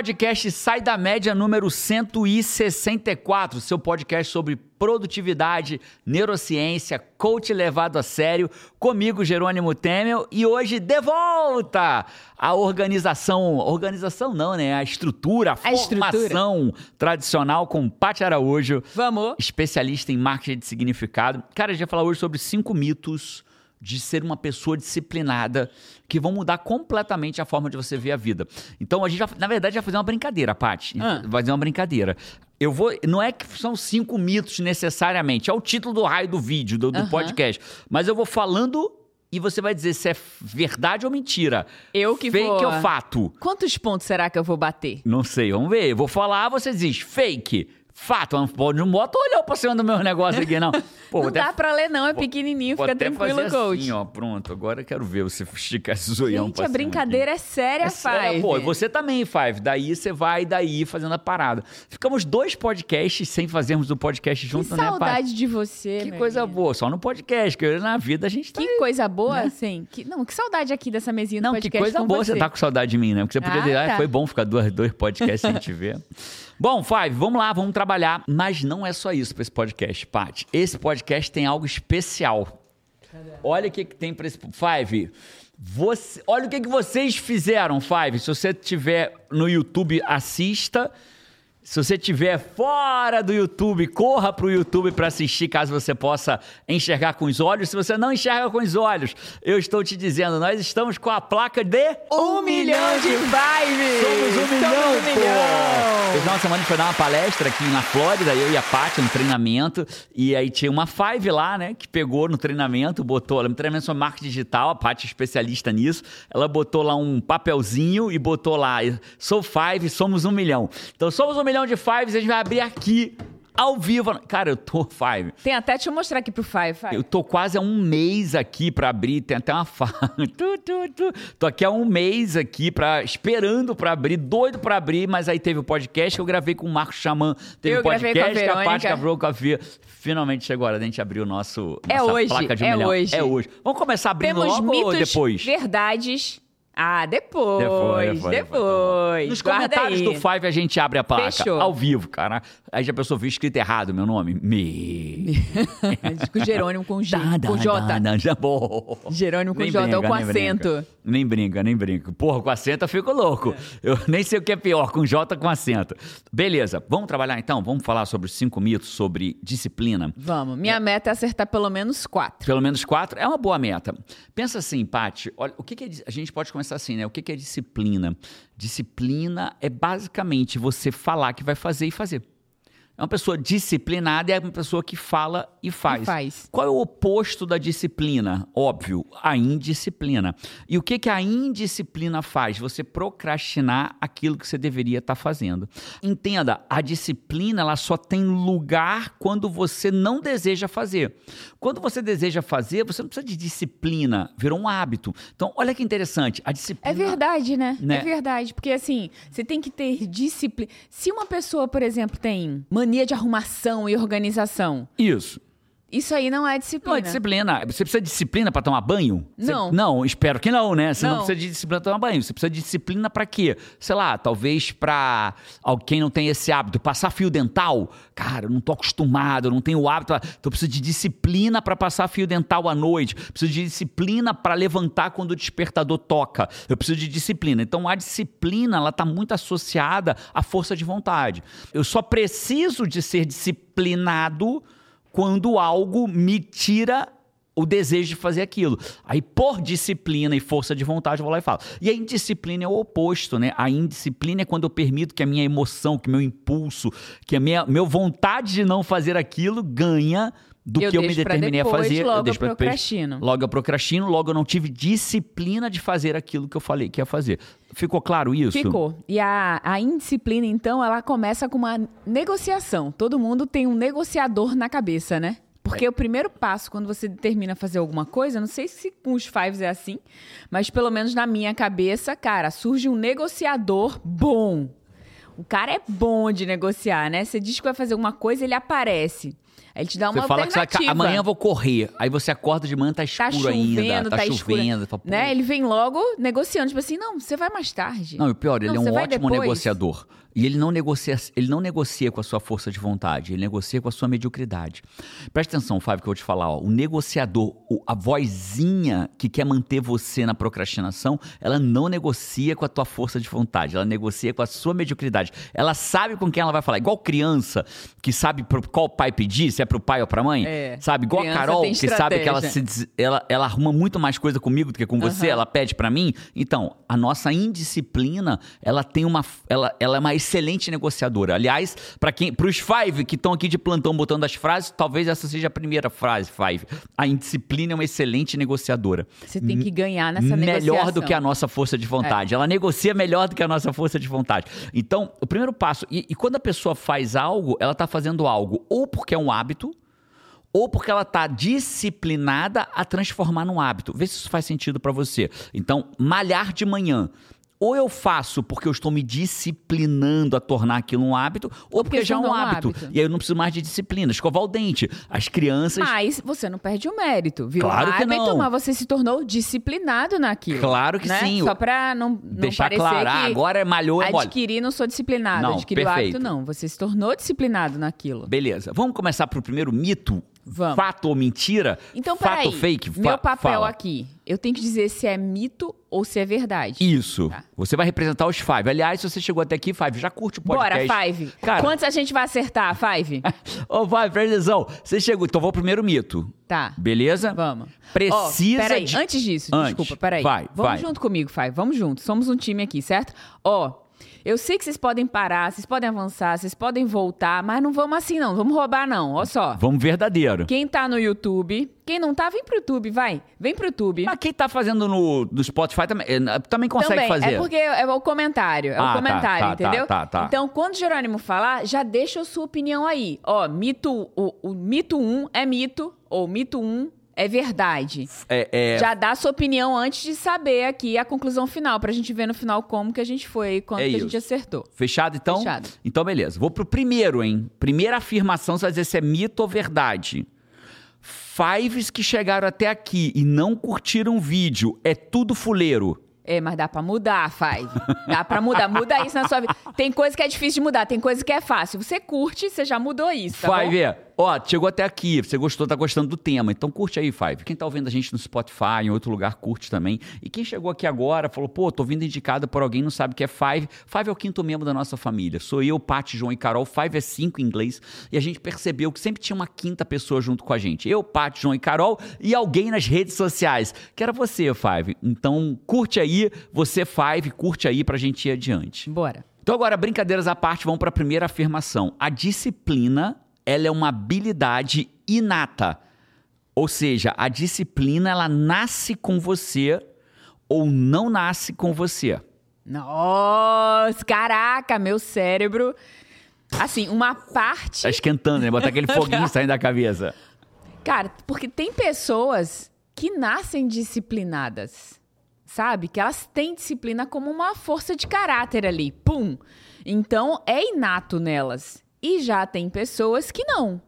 podcast Sai da Média número 164, seu podcast sobre produtividade, neurociência, coach levado a sério, comigo Jerônimo Temel e hoje de volta a organização, organização não, né? A estrutura, a, A estrutura. formação tradicional com Paty Araújo, Vamos. especialista em marketing de significado. Cara, a gente vai falar hoje sobre cinco mitos de ser uma pessoa disciplinada que vão mudar completamente a forma de você ver a vida. Então a gente, vai, na verdade, vai fazer uma brincadeira, Paty. Ah. Vai fazer uma brincadeira. Eu vou. Não é que são cinco mitos necessariamente, é o título do raio do vídeo, do, do Aham. podcast. Mas eu vou falando e você vai dizer se é verdade ou mentira. Eu que Fake vou. ou fato? Quantos pontos será que eu vou bater? Não sei, vamos ver. Eu vou falar, você diz fake. Fato, não não bota olhar pra cima do meu negócio aqui, não. Pô, não até dá pra ler, não. É pequenininho. Vou Fica até tranquilo, fazer coach. assim, ó, pronto. Agora eu quero ver você esticar esse zoião Gente, pra a brincadeira é séria, aqui. É Five. pô, e você também, Five. Daí você vai daí fazendo a parada. Ficamos dois podcasts sem fazermos o podcast Que junto, né, Paty? saudade de você, Que coisa amigo. boa, só no podcast, que na vida a gente tá... Que coisa boa, Né? assim. Que, não, que saudade aqui dessa mesinha do Não, que podcast coisa com boa você. você tá com saudade de mim, né? Porque você podia Ah, dizer, ah, tá. foi bom ficar dois, dois podcasts sem te ver. Bom, Five, vamos lá, vamos trabalhar. Mas não é só isso para esse podcast, Paty. Esse podcast tem algo especial. Olha o que, que tem para esse. Five, você, olha o que, que vocês fizeram, Five. Se você tiver no YouTube, assista. Se você estiver fora do YouTube, corra para o YouTube para assistir, caso você possa enxergar com os olhos. Se você não enxerga com os olhos, eu estou te dizendo, nós estamos com a placa de Um milhão de Five! Somos um milhão, um milhão! Semana a gente foi dar uma palestra aqui na Flórida, eu e a Paty, no treinamento, e aí tinha uma Five lá, né, que pegou no treinamento, botou, me treinamento sobre marketing digital, a Paty é especialista nisso, ela botou lá um papelzinho e botou lá, sou Five, somos um milhão. Então somos um milhão de Fives, a gente vai abrir aqui, ao vivo. Cara, eu tô Five. Tem até, deixa eu mostrar aqui pro Five. Five. Eu tô quase há um mês aqui pra abrir, tem até uma fala. Tu, tu, tu. Tô aqui há um mês aqui pra, esperando pra abrir, doido pra abrir, mas aí teve o podcast que eu gravei com o Marcos Xamã. Teve Eu o podcast que a Paty Verônica. gravou com a Fia. Finalmente chegou a hora da gente abrir o nosso É hoje, placa de um é milhão. hoje. É hoje. Vamos começar abrindo Temos logo ou mitos, depois? verdades. Ah, depois. Depois, Depois. depois, depois. Nos Guarda comentários aí. do Five a gente abre a placa. Fechou. Ao vivo, cara. Aí já a pessoa viu escrito errado meu nome. Me. com Jerônimo com G, Dá, dá, com J. dá, já bom. Jerônimo com Nem J, ou brinca, com nem acento. brinca. Nem brinca, nem brinca. Porra, com acento eu fico louco. Eu nem sei o que é pior, com J ou com acento. Beleza, vamos trabalhar então? Vamos falar sobre os cinco mitos sobre disciplina. Vamos. Minha meta é acertar pelo menos quatro. Pelo menos quatro é uma boa meta. Pensa assim, Paty, olha, o que, que é. A gente pode começar assim, né? O que, que é disciplina? Disciplina é basicamente você falar que vai fazer e fazer. É uma pessoa disciplinada, é uma pessoa que fala e faz. E faz. Qual é o oposto da disciplina? Óbvio, a indisciplina. E o que, que a indisciplina faz? Você procrastinar aquilo que você deveria estar fazendo. Entenda, a disciplina ela só tem lugar quando você não deseja fazer. Quando você deseja fazer, você não precisa de disciplina, virou um hábito. Então, olha que interessante, a disciplina... É verdade, né? Né? É verdade. Porque assim, você tem que ter disciplina. Se uma pessoa, por exemplo, tem mania de arrumação e organização, Isso. Isso aí não é disciplina. Não é disciplina. Você precisa de disciplina para tomar banho? Você- Não. Não, espero que não, né? Você não, Não. precisa de disciplina para tomar banho. Você precisa de disciplina para quê? Sei lá, talvez para alguém não tem esse hábito, passar fio dental. Cara, eu não tô acostumado, eu não tenho o hábito. Então eu preciso de disciplina para passar fio dental à noite. Preciso de disciplina para levantar quando o despertador toca. Eu preciso de disciplina. Então a disciplina, ela tá muito associada à força de vontade. Eu só preciso de ser disciplinado quando algo me tira o desejo de fazer aquilo. Aí, por disciplina e força de vontade, eu vou lá e falo. E a indisciplina é o oposto, né? A indisciplina é quando eu permito que a minha emoção, que meu impulso, que a minha, minha vontade de não fazer aquilo ganha do Eu que eu me determinei depois, a fazer. logo eu deixo eu pra depois. procrastino. Logo eu procrastino, logo eu não tive disciplina de fazer aquilo que eu falei que ia fazer. Ficou claro isso? Ficou. E a, a indisciplina, então, ela começa com uma negociação. Todo mundo tem um negociador na cabeça, né? Porque o primeiro passo, quando você determina fazer alguma coisa, não sei se com os fives é assim, mas pelo menos na minha cabeça, cara, surge um negociador bom. O cara é bom de negociar, né? Você diz que vai fazer alguma coisa, ele aparece. Aí ele te dá uma Você fala que você vai, alternativa. amanhã eu vou correr. Aí você acorda de manhã, tá escuro Tá ainda. chovendo, Tá, tá escuro. chovendo. Fala, pô, Né? Ele vem logo negociando, tipo assim, não, você vai mais tarde. Não, e o pior, ele Não, é um ótimo depois. negociador. E ele não, negocia, ele não negocia com a sua força de vontade, ele negocia com a sua mediocridade. Presta atenção, Fábio, que eu vou te falar. Ó, o negociador, a vozinha que quer manter você na procrastinação, ela não negocia com a tua força de vontade, ela negocia com a sua mediocridade. Ela sabe com quem ela vai falar. Igual criança que sabe qual pai pedir, se é pro pai ou pra mãe. É. Sabe? Igual a Criança Carol, tem que sabe que ela, se ela, ela arruma muito mais coisa comigo do que com você, Aham. ela pede pra mim. Então, a nossa indisciplina, ela tem uma ela, ela é uma excelente negociadora. Aliás, para quem pros five que estão aqui de plantão botando as frases, talvez essa seja a primeira frase, five. A indisciplina é uma excelente negociadora. Você tem que ganhar nessa melhor negociação. do que a nossa força de vontade. Ela negocia melhor do que a nossa força de vontade. Então, o primeiro passo, e, e quando a pessoa faz algo, ela tá fazendo algo ou porque é um hábito, ou porque ela tá disciplinada a transformar num hábito. Vê se isso faz sentido pra você. Então, malhar de manhã. Ou eu faço porque eu estou me disciplinando a tornar aquilo um hábito, ou porque, porque já é um tornou um hábito. hábito. E aí eu não preciso mais de disciplina. Escovar o dente. As crianças. Mas você não perde o mérito. Virou Claro que hábito, não. mas você se tornou disciplinado naquilo. Claro que né? sim. Só pra não, não Deixar claro, ah, que agora é malhou, é mole. adquirir não sou disciplinado. Não, adquirir o perfeito. hábito não. Você se tornou disciplinado naquilo. Beleza. Vamos começar pro primeiro mito? Vamos. Fato ou mentira? Então, Fato peraí. ou fake? Meu Fa- papel fala. aqui, eu tenho que dizer se é mito ou se é verdade. Isso. Tá. Você vai representar os Five. Aliás, se você chegou até aqui, Five, já curte o Bora, podcast. Five. Cara, Quantos a gente vai acertar, Five? Ô, Five, presta atenção. Você chegou, então vou ao primeiro mito. tá. Beleza? Vamos. Precisa Ó, peraí, de... antes disso, Antes. desculpa, peraí. Vai, Vamos vai. junto comigo, Five. Vamos junto. Somos um time aqui, certo? Ó, eu sei que vocês podem parar, vocês podem avançar, vocês podem voltar, mas não vamos assim não, vamos roubar não. Ó só. Vamos verdadeiro. Quem tá no YouTube, quem não tá, vem pro YouTube, vai. Vem pro YouTube. Mas quem tá fazendo no, no Spotify também, eh, também consegue Também, fazer. é porque é o comentário, é Ah, o tá, comentário, tá, tá, entendeu? tá, tá. Então, quando o Jerônimo falar, já deixa a sua opinião aí. Ó, mito, o, o mito 1 é mito, ou mito 1 é verdade. É, é, Já dá a sua opinião antes de saber aqui a conclusão final, pra gente ver no final como que a gente foi e quanto É que a gente acertou. Fechado, então? Fechado. Então, beleza. Vou pro primeiro, hein? Primeira afirmação, você vai dizer se é mito ou verdade. Fives que chegaram até aqui e não curtiram o vídeo, é tudo fuleiro. É, mas dá pra mudar, Five. Dá pra mudar. Muda isso na sua vida. Tem coisa que é difícil de mudar, tem coisa que é fácil. Você curte, você já mudou isso, tá Vai bom? Ó, chegou até aqui, você gostou, tá gostando do tema. Então curte aí, Five. Quem tá ouvindo a gente no Spotify, em outro lugar, curte também. E quem chegou aqui agora, falou, pô, tô vindo indicado por alguém, não sabe o que é Five. Five é o quinto membro da nossa família. Sou eu, Paty, João e Carol. Five é cinco em inglês. E a gente percebeu que sempre tinha uma quinta pessoa junto com a gente. Eu, Paty, João e Carol e alguém nas redes sociais. Que era você, Five. Então curte aí, você, Five, curte aí pra gente ir adiante. Bora. Então agora, brincadeiras à parte, vamos para a primeira afirmação. A disciplina, ela é uma habilidade inata. Ou seja, a disciplina, ela nasce com você ou não nasce com você. Nossa, caraca, meu cérebro. Assim, uma parte. Tá esquentando, né? Botar aquele foguinho saindo da cabeça. Cara, porque tem pessoas que nascem disciplinadas, sabe? Que elas têm disciplina como uma força de caráter ali. Pum! Então é inato nelas. E já tem pessoas que não.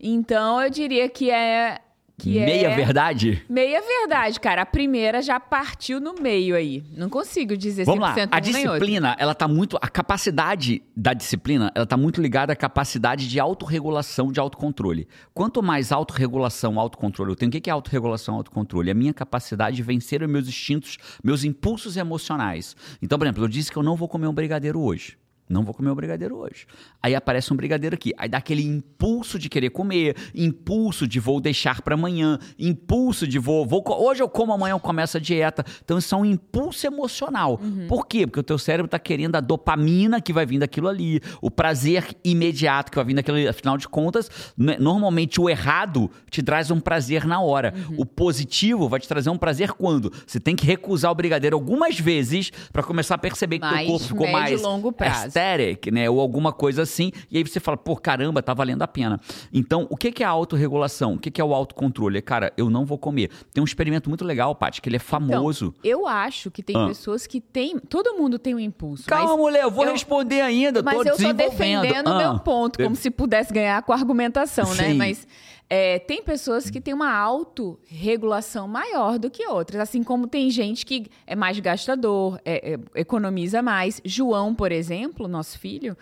Então eu diria que é. Que Meia é... verdade? Meia verdade, cara. A primeira já partiu no meio aí. Não consigo dizer 100% Vamos lá. um A disciplina, ela tá muito. A capacidade da disciplina, ela tá muito ligada à capacidade de autorregulação, de autocontrole. Quanto mais autorregulação, autocontrole eu tenho, o que que é autorregulação, autocontrole? É a minha capacidade de vencer os meus instintos, meus impulsos emocionais. Então, por exemplo, eu disse que eu não vou comer um brigadeiro hoje. Não vou comer um brigadeiro hoje. Aí aparece um brigadeiro aqui. Aí dá aquele impulso de querer comer, impulso de vou deixar para amanhã, impulso de vou, vou hoje eu como, amanhã eu começo a dieta. Então isso é um impulso emocional. Por quê? Porque o teu cérebro tá querendo a dopamina que vai vir daquilo ali, o prazer imediato que vai vir daquilo ali. Afinal de contas, né, normalmente o errado te traz um prazer na hora. O positivo vai te trazer um prazer quando você tem que recusar o brigadeiro algumas vezes para começar a perceber que teu Mais corpo ficou mais longo prazo. Aesthetic, né? Ou alguma coisa assim. E aí você fala, pô, caramba, tá valendo a pena. Então, o que é a autorregulação? O que é o autocontrole? Cara, eu não vou comer. Tem um experimento muito legal, Paty, que ele é famoso. Então, eu acho que tem Ah. pessoas que têm. Todo mundo tem um impulso. Calma, mulher, eu vou eu- responder ainda. Mas tô eu tô defendendo o Ah. meu ponto, como se pudesse ganhar com a argumentação, né? Sim. Mas é, tem pessoas que têm uma autorregulação maior do que outras. Assim como tem gente que é mais gastador, é- é- economiza mais. João, por exemplo, nosso filho,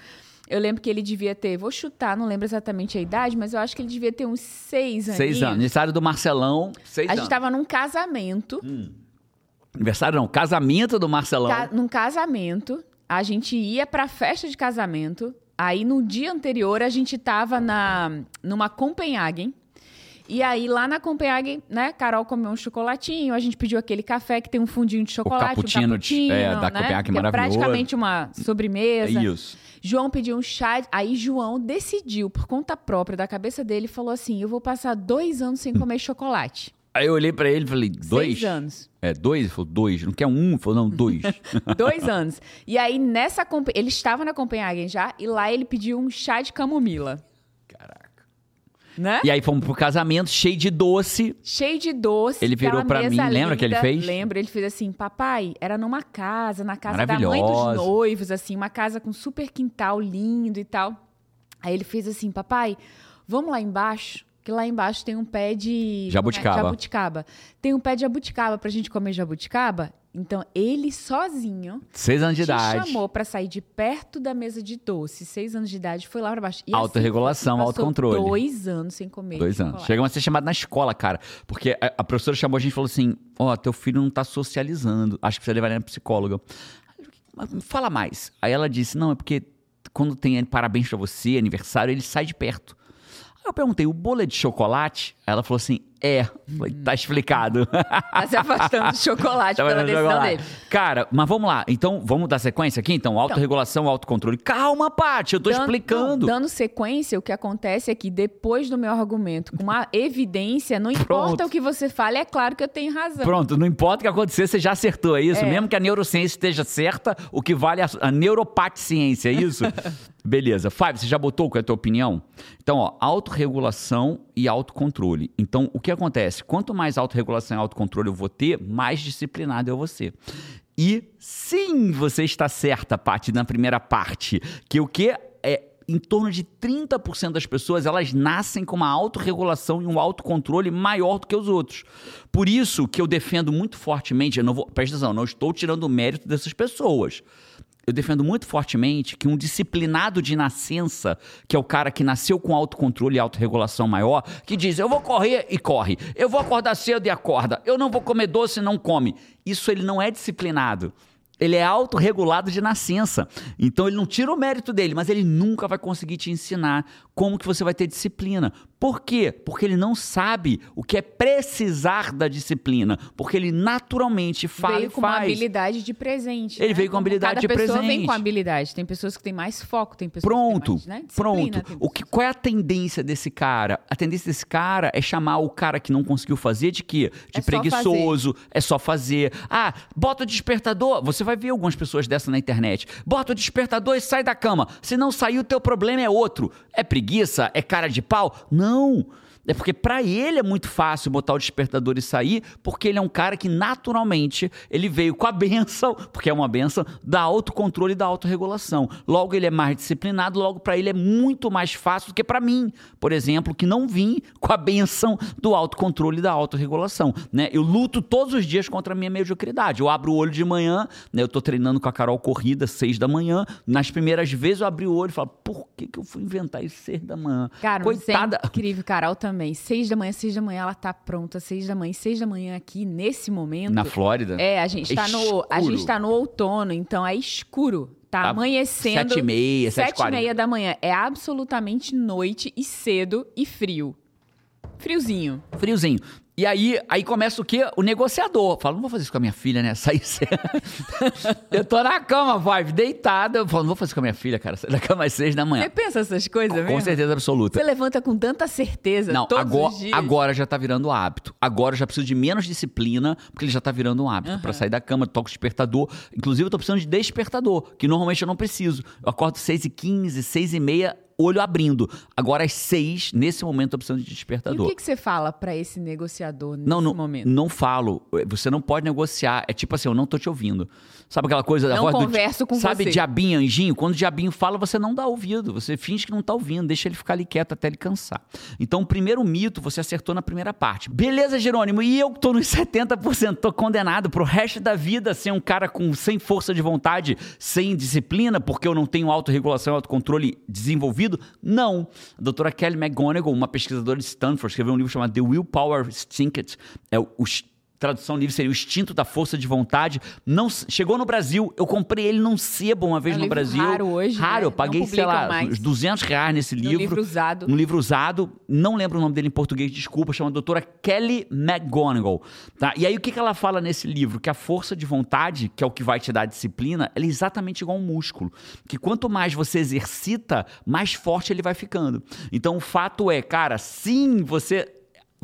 eu lembro que ele devia ter, vou chutar, não lembro exatamente a idade, mas eu acho que ele devia ter uns seis anos. Seis anos. Aniversário do Marcelão, seis A anos. gente tava num casamento. Aniversário não, casamento do Marcelão. Ca- num casamento, a gente ia pra festa de casamento. Aí no dia anterior a gente tava na numa Copenhagen. E aí lá na Copenhagen, né, Carol comeu um chocolatinho, a gente pediu aquele café que tem um fundinho de chocolate, cappuccino um cappuccino, é, da né, Copenhagen, que é maravilhoso. praticamente uma sobremesa. Isso. João pediu um chá, aí João decidiu por conta própria da cabeça dele, falou assim: "Eu vou passar dois anos sem comer chocolate". Aí eu olhei pra ele e falei, dois? Seis anos. É, dois? Ele falou, dois. Não quer um? Ele falou, não, dois. Dois anos. E aí, nessa. Ele estava na Copenhagen já, e lá ele pediu um chá de camomila. Caraca. Né? E aí fomos pro casamento, cheio de doce. Cheio de doce. Ele virou pra mim, lembra que ele linda. fez? Lembro, ele fez assim, papai, era numa casa, na casa da mãe dos noivos, assim, uma casa com super quintal lindo e tal. Aí ele fez assim, papai, vamos lá embaixo, que lá embaixo tem um pé de... Jabuticaba. Jabuticaba. Tem um pé de jabuticaba pra gente comer jabuticaba? Então, ele sozinho Seis anos de idade. chamou pra sair de perto da mesa de doce, seis anos de idade, foi lá pra baixo. E Autorregulação, passou autocontrole. Dois anos sem comer. Dois anos. chocolate. Chegamos a ser chamado na escola, cara. Porque a, a professora chamou a gente e falou assim: Ó, teu filho não tá socializando. Acho que precisa levar ele na psicóloga. Fala mais. Aí ela disse: Não, é porque quando tem parabéns pra você, aniversário, ele sai de perto. Eu perguntei: O bolo é de chocolate? Ela falou assim: É. Falei, tá explicado. Tá se afastando do chocolate Tava pela decisão chocolate. dele. Cara, mas vamos lá. Então, vamos dar sequência aqui? Então, autorregulação, autocontrole. Calma, Paty, eu tô Dando- explicando. Dando sequência, o que acontece é que depois do meu argumento, com uma evidência, não importa o que você fale, é claro que eu tenho razão. Pronto, não importa o que acontecer, você já acertou, é isso? É. Mesmo que a neurociência esteja certa, o que vale é a, a neuropaticiência, é isso? Beleza. Fábio, você já botou qual é a tua opinião? Então, ó, autorregulação e autocontrole. Então, o que acontece? Quanto mais autorregulação e autocontrole eu vou ter, mais disciplinado eu vou ser. E sim, você está certa, Paty, na primeira parte, que o que é em torno de 30% das pessoas, elas nascem com uma autorregulação e um autocontrole maior do que os outros. Por isso que eu defendo muito fortemente, eu não vou, presta atenção, não estou tirando o mérito dessas pessoas. Eu defendo muito fortemente que um disciplinado de nascença, que é o cara que nasceu com autocontrole e autorregulação maior, que diz: eu vou correr e corre, eu vou acordar cedo e acorda, eu não vou comer doce e não come. Isso ele não é disciplinado. Ele é autorregulado de nascença. Então ele não tira o mérito dele, mas ele nunca vai conseguir te ensinar como que você vai ter disciplina. Por quê? Porque ele não sabe o que é precisar da disciplina. Porque ele naturalmente fala veio com uma faz. habilidade de presente. Ele né? veio com Como habilidade cada de pessoa vem presente. com habilidade. Tem pessoas que têm mais foco, tem pessoas Pronto, que têm mais, né? disciplina, pronto. O que, qual é a tendência desse cara? A tendência desse cara é chamar o cara que não conseguiu fazer de quê? De É preguiçoso, é só fazer. Ah, bota o despertador. Você vai ver algumas pessoas dessa na internet. Bota o despertador e sai da cama. Se não sair, o teu problema é outro. É preguiça? É cara de pau? Não. É porque para ele é muito fácil botar o despertador e sair, porque ele é um cara que naturalmente ele veio com a benção, porque é uma benção da autocontrole e da autorregulação. Logo ele é mais disciplinado, logo para ele é muito mais fácil do que para mim, por exemplo, que não vim com a benção do autocontrole e da autorregulação, né? Eu luto todos os dias contra a minha mediocridade. Eu abro o olho de manhã, né? Eu tô treinando com a Carol corrida seis da manhã. Nas primeiras vezes eu abri o olho e falo, por que que eu fui inventar isso seis da manhã? Cara, mas Coitada. é incrível, Carol também. Seis da manhã, seis da manhã, ela tá pronta. Seis da manhã, seis da manhã aqui, nesse momento. Na Flórida? É, a gente, tá no, a gente tá no outono, então é escuro. Tá, Tá amanhecendo. sete e meia, sete e Sete e meia da manhã. É absolutamente noite e cedo e frio. Friozinho. Friozinho. E aí, aí começa o quê? O negociador. Fala, não vou fazer isso com a minha filha, né? Sair Eu tô na cama, Five, deitada. Eu falo, não vou fazer isso com a minha filha, cara. Sair da cama às seis da manhã. Você pensa essas coisas com, mesmo? Com certeza absoluta. Você levanta com tanta certeza não, todos agora, os dias. agora já tá virando hábito. Agora eu já preciso de menos disciplina, porque ele já tá virando um hábito. Uhum. Pra sair da cama, toco o despertador. Inclusive, eu tô precisando de despertador, que normalmente eu não preciso. Eu acordo seis e quinze, seis e meia, olho abrindo. Agora, às seis, nesse momento, eu preciso de despertador. E o que, que você fala para esse negociador nesse não, não, momento? Não falo. Você não pode negociar. É tipo assim, eu não tô te ouvindo. Sabe aquela coisa da não voz converso do, com sabe, você. Sabe diabinho, anjinho? Quando o diabinho fala, você não dá ouvido. Você finge que não tá ouvindo. Deixa ele ficar ali quieto até ele cansar. Então, o primeiro mito, você acertou na primeira parte. Beleza, Jerônimo. E eu tô nos 70%, tô condenado pro resto da vida ser um cara com sem força de vontade, sem disciplina, porque eu não tenho autorregulação e autocontrole desenvolvido? Não. A doutora Kelly McGonigal, uma pesquisadora de Stanford, escreveu um livro chamado The Willpower Instinct. É tradução livre seria o instinto da força de vontade. Não chegou no Brasil, eu comprei ele num sebo uma vez é um no Brasil. Raro hoje. Raro, né? eu paguei, sei lá, mais. uns 200 reais nesse livro. No livro usado. No livro usado, não lembro o nome dele em português, desculpa, chama doutora Kelly McGonigal. Tá? E aí o que, que ela fala nesse livro? Que a força de vontade, que é o que vai te dar disciplina, ela é exatamente igual um músculo. Que quanto mais você exercita, mais forte ele vai ficando. Então o fato é, cara, sim, você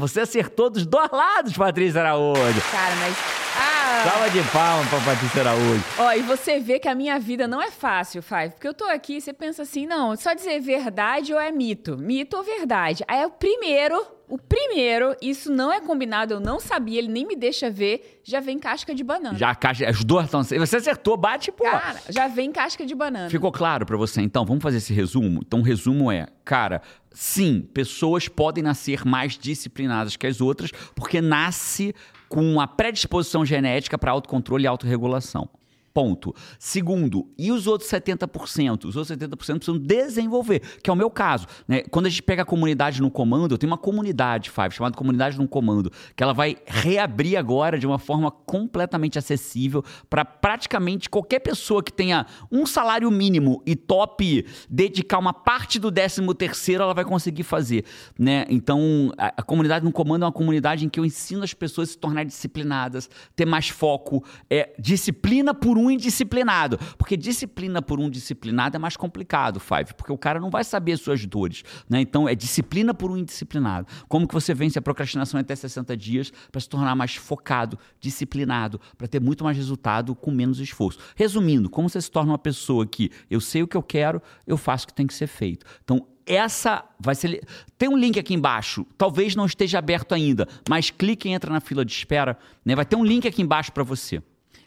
você acertou dos dois lados, Patrícia Araújo. Cara, mas. Ah. Salva de palmas pra Patrícia Araújo. Ó, e você vê que a minha vida não é fácil, Five. Porque eu tô aqui, você pensa assim, não, só dizer verdade ou é mito? Mito ou verdade? Aí é o primeiro, o primeiro, isso não é combinado, eu não sabia, ele nem me deixa ver, já vem casca de banana. Já a casca, as duas estão. Você acertou, bate, pô. Cara, já vem casca de banana. Ficou claro pra você, então? Vamos fazer esse resumo? Então, o resumo é, cara, sim, pessoas podem nascer mais disciplinadas que as outras, porque nasce com uma predisposição genética para autocontrole e autorregulação. Ponto. Segundo, e os outros 70%? Os outros 70% precisam desenvolver, que é o meu caso. Né? Quando a gente pega a comunidade no comando, eu tenho uma comunidade, Five, chamada Comunidade no Comando, que ela vai reabrir agora de uma forma completamente acessível para praticamente qualquer pessoa que tenha um salário mínimo e top dedicar uma parte do 13 terceiro, ela vai conseguir fazer. Né? Então, a, comunidade no comando é uma comunidade em que eu ensino as pessoas a se tornarem disciplinadas, ter mais foco, é, disciplina por um indisciplinado. Porque disciplina por um disciplinado é mais complicado, Five, porque o cara não vai saber as suas dores. Né? Então, é disciplina por um indisciplinado. Como que você vence a procrastinação até 60 dias para se tornar mais focado, disciplinado, para ter muito mais resultado com menos esforço? Resumindo, como você se torna uma pessoa que eu sei o que eu quero, eu faço o que tem que ser feito. Então, essa vai ser. Tem um link aqui embaixo. Talvez não esteja aberto ainda, mas clique e entra na fila de espera. Né? Vai ter um link aqui embaixo para você.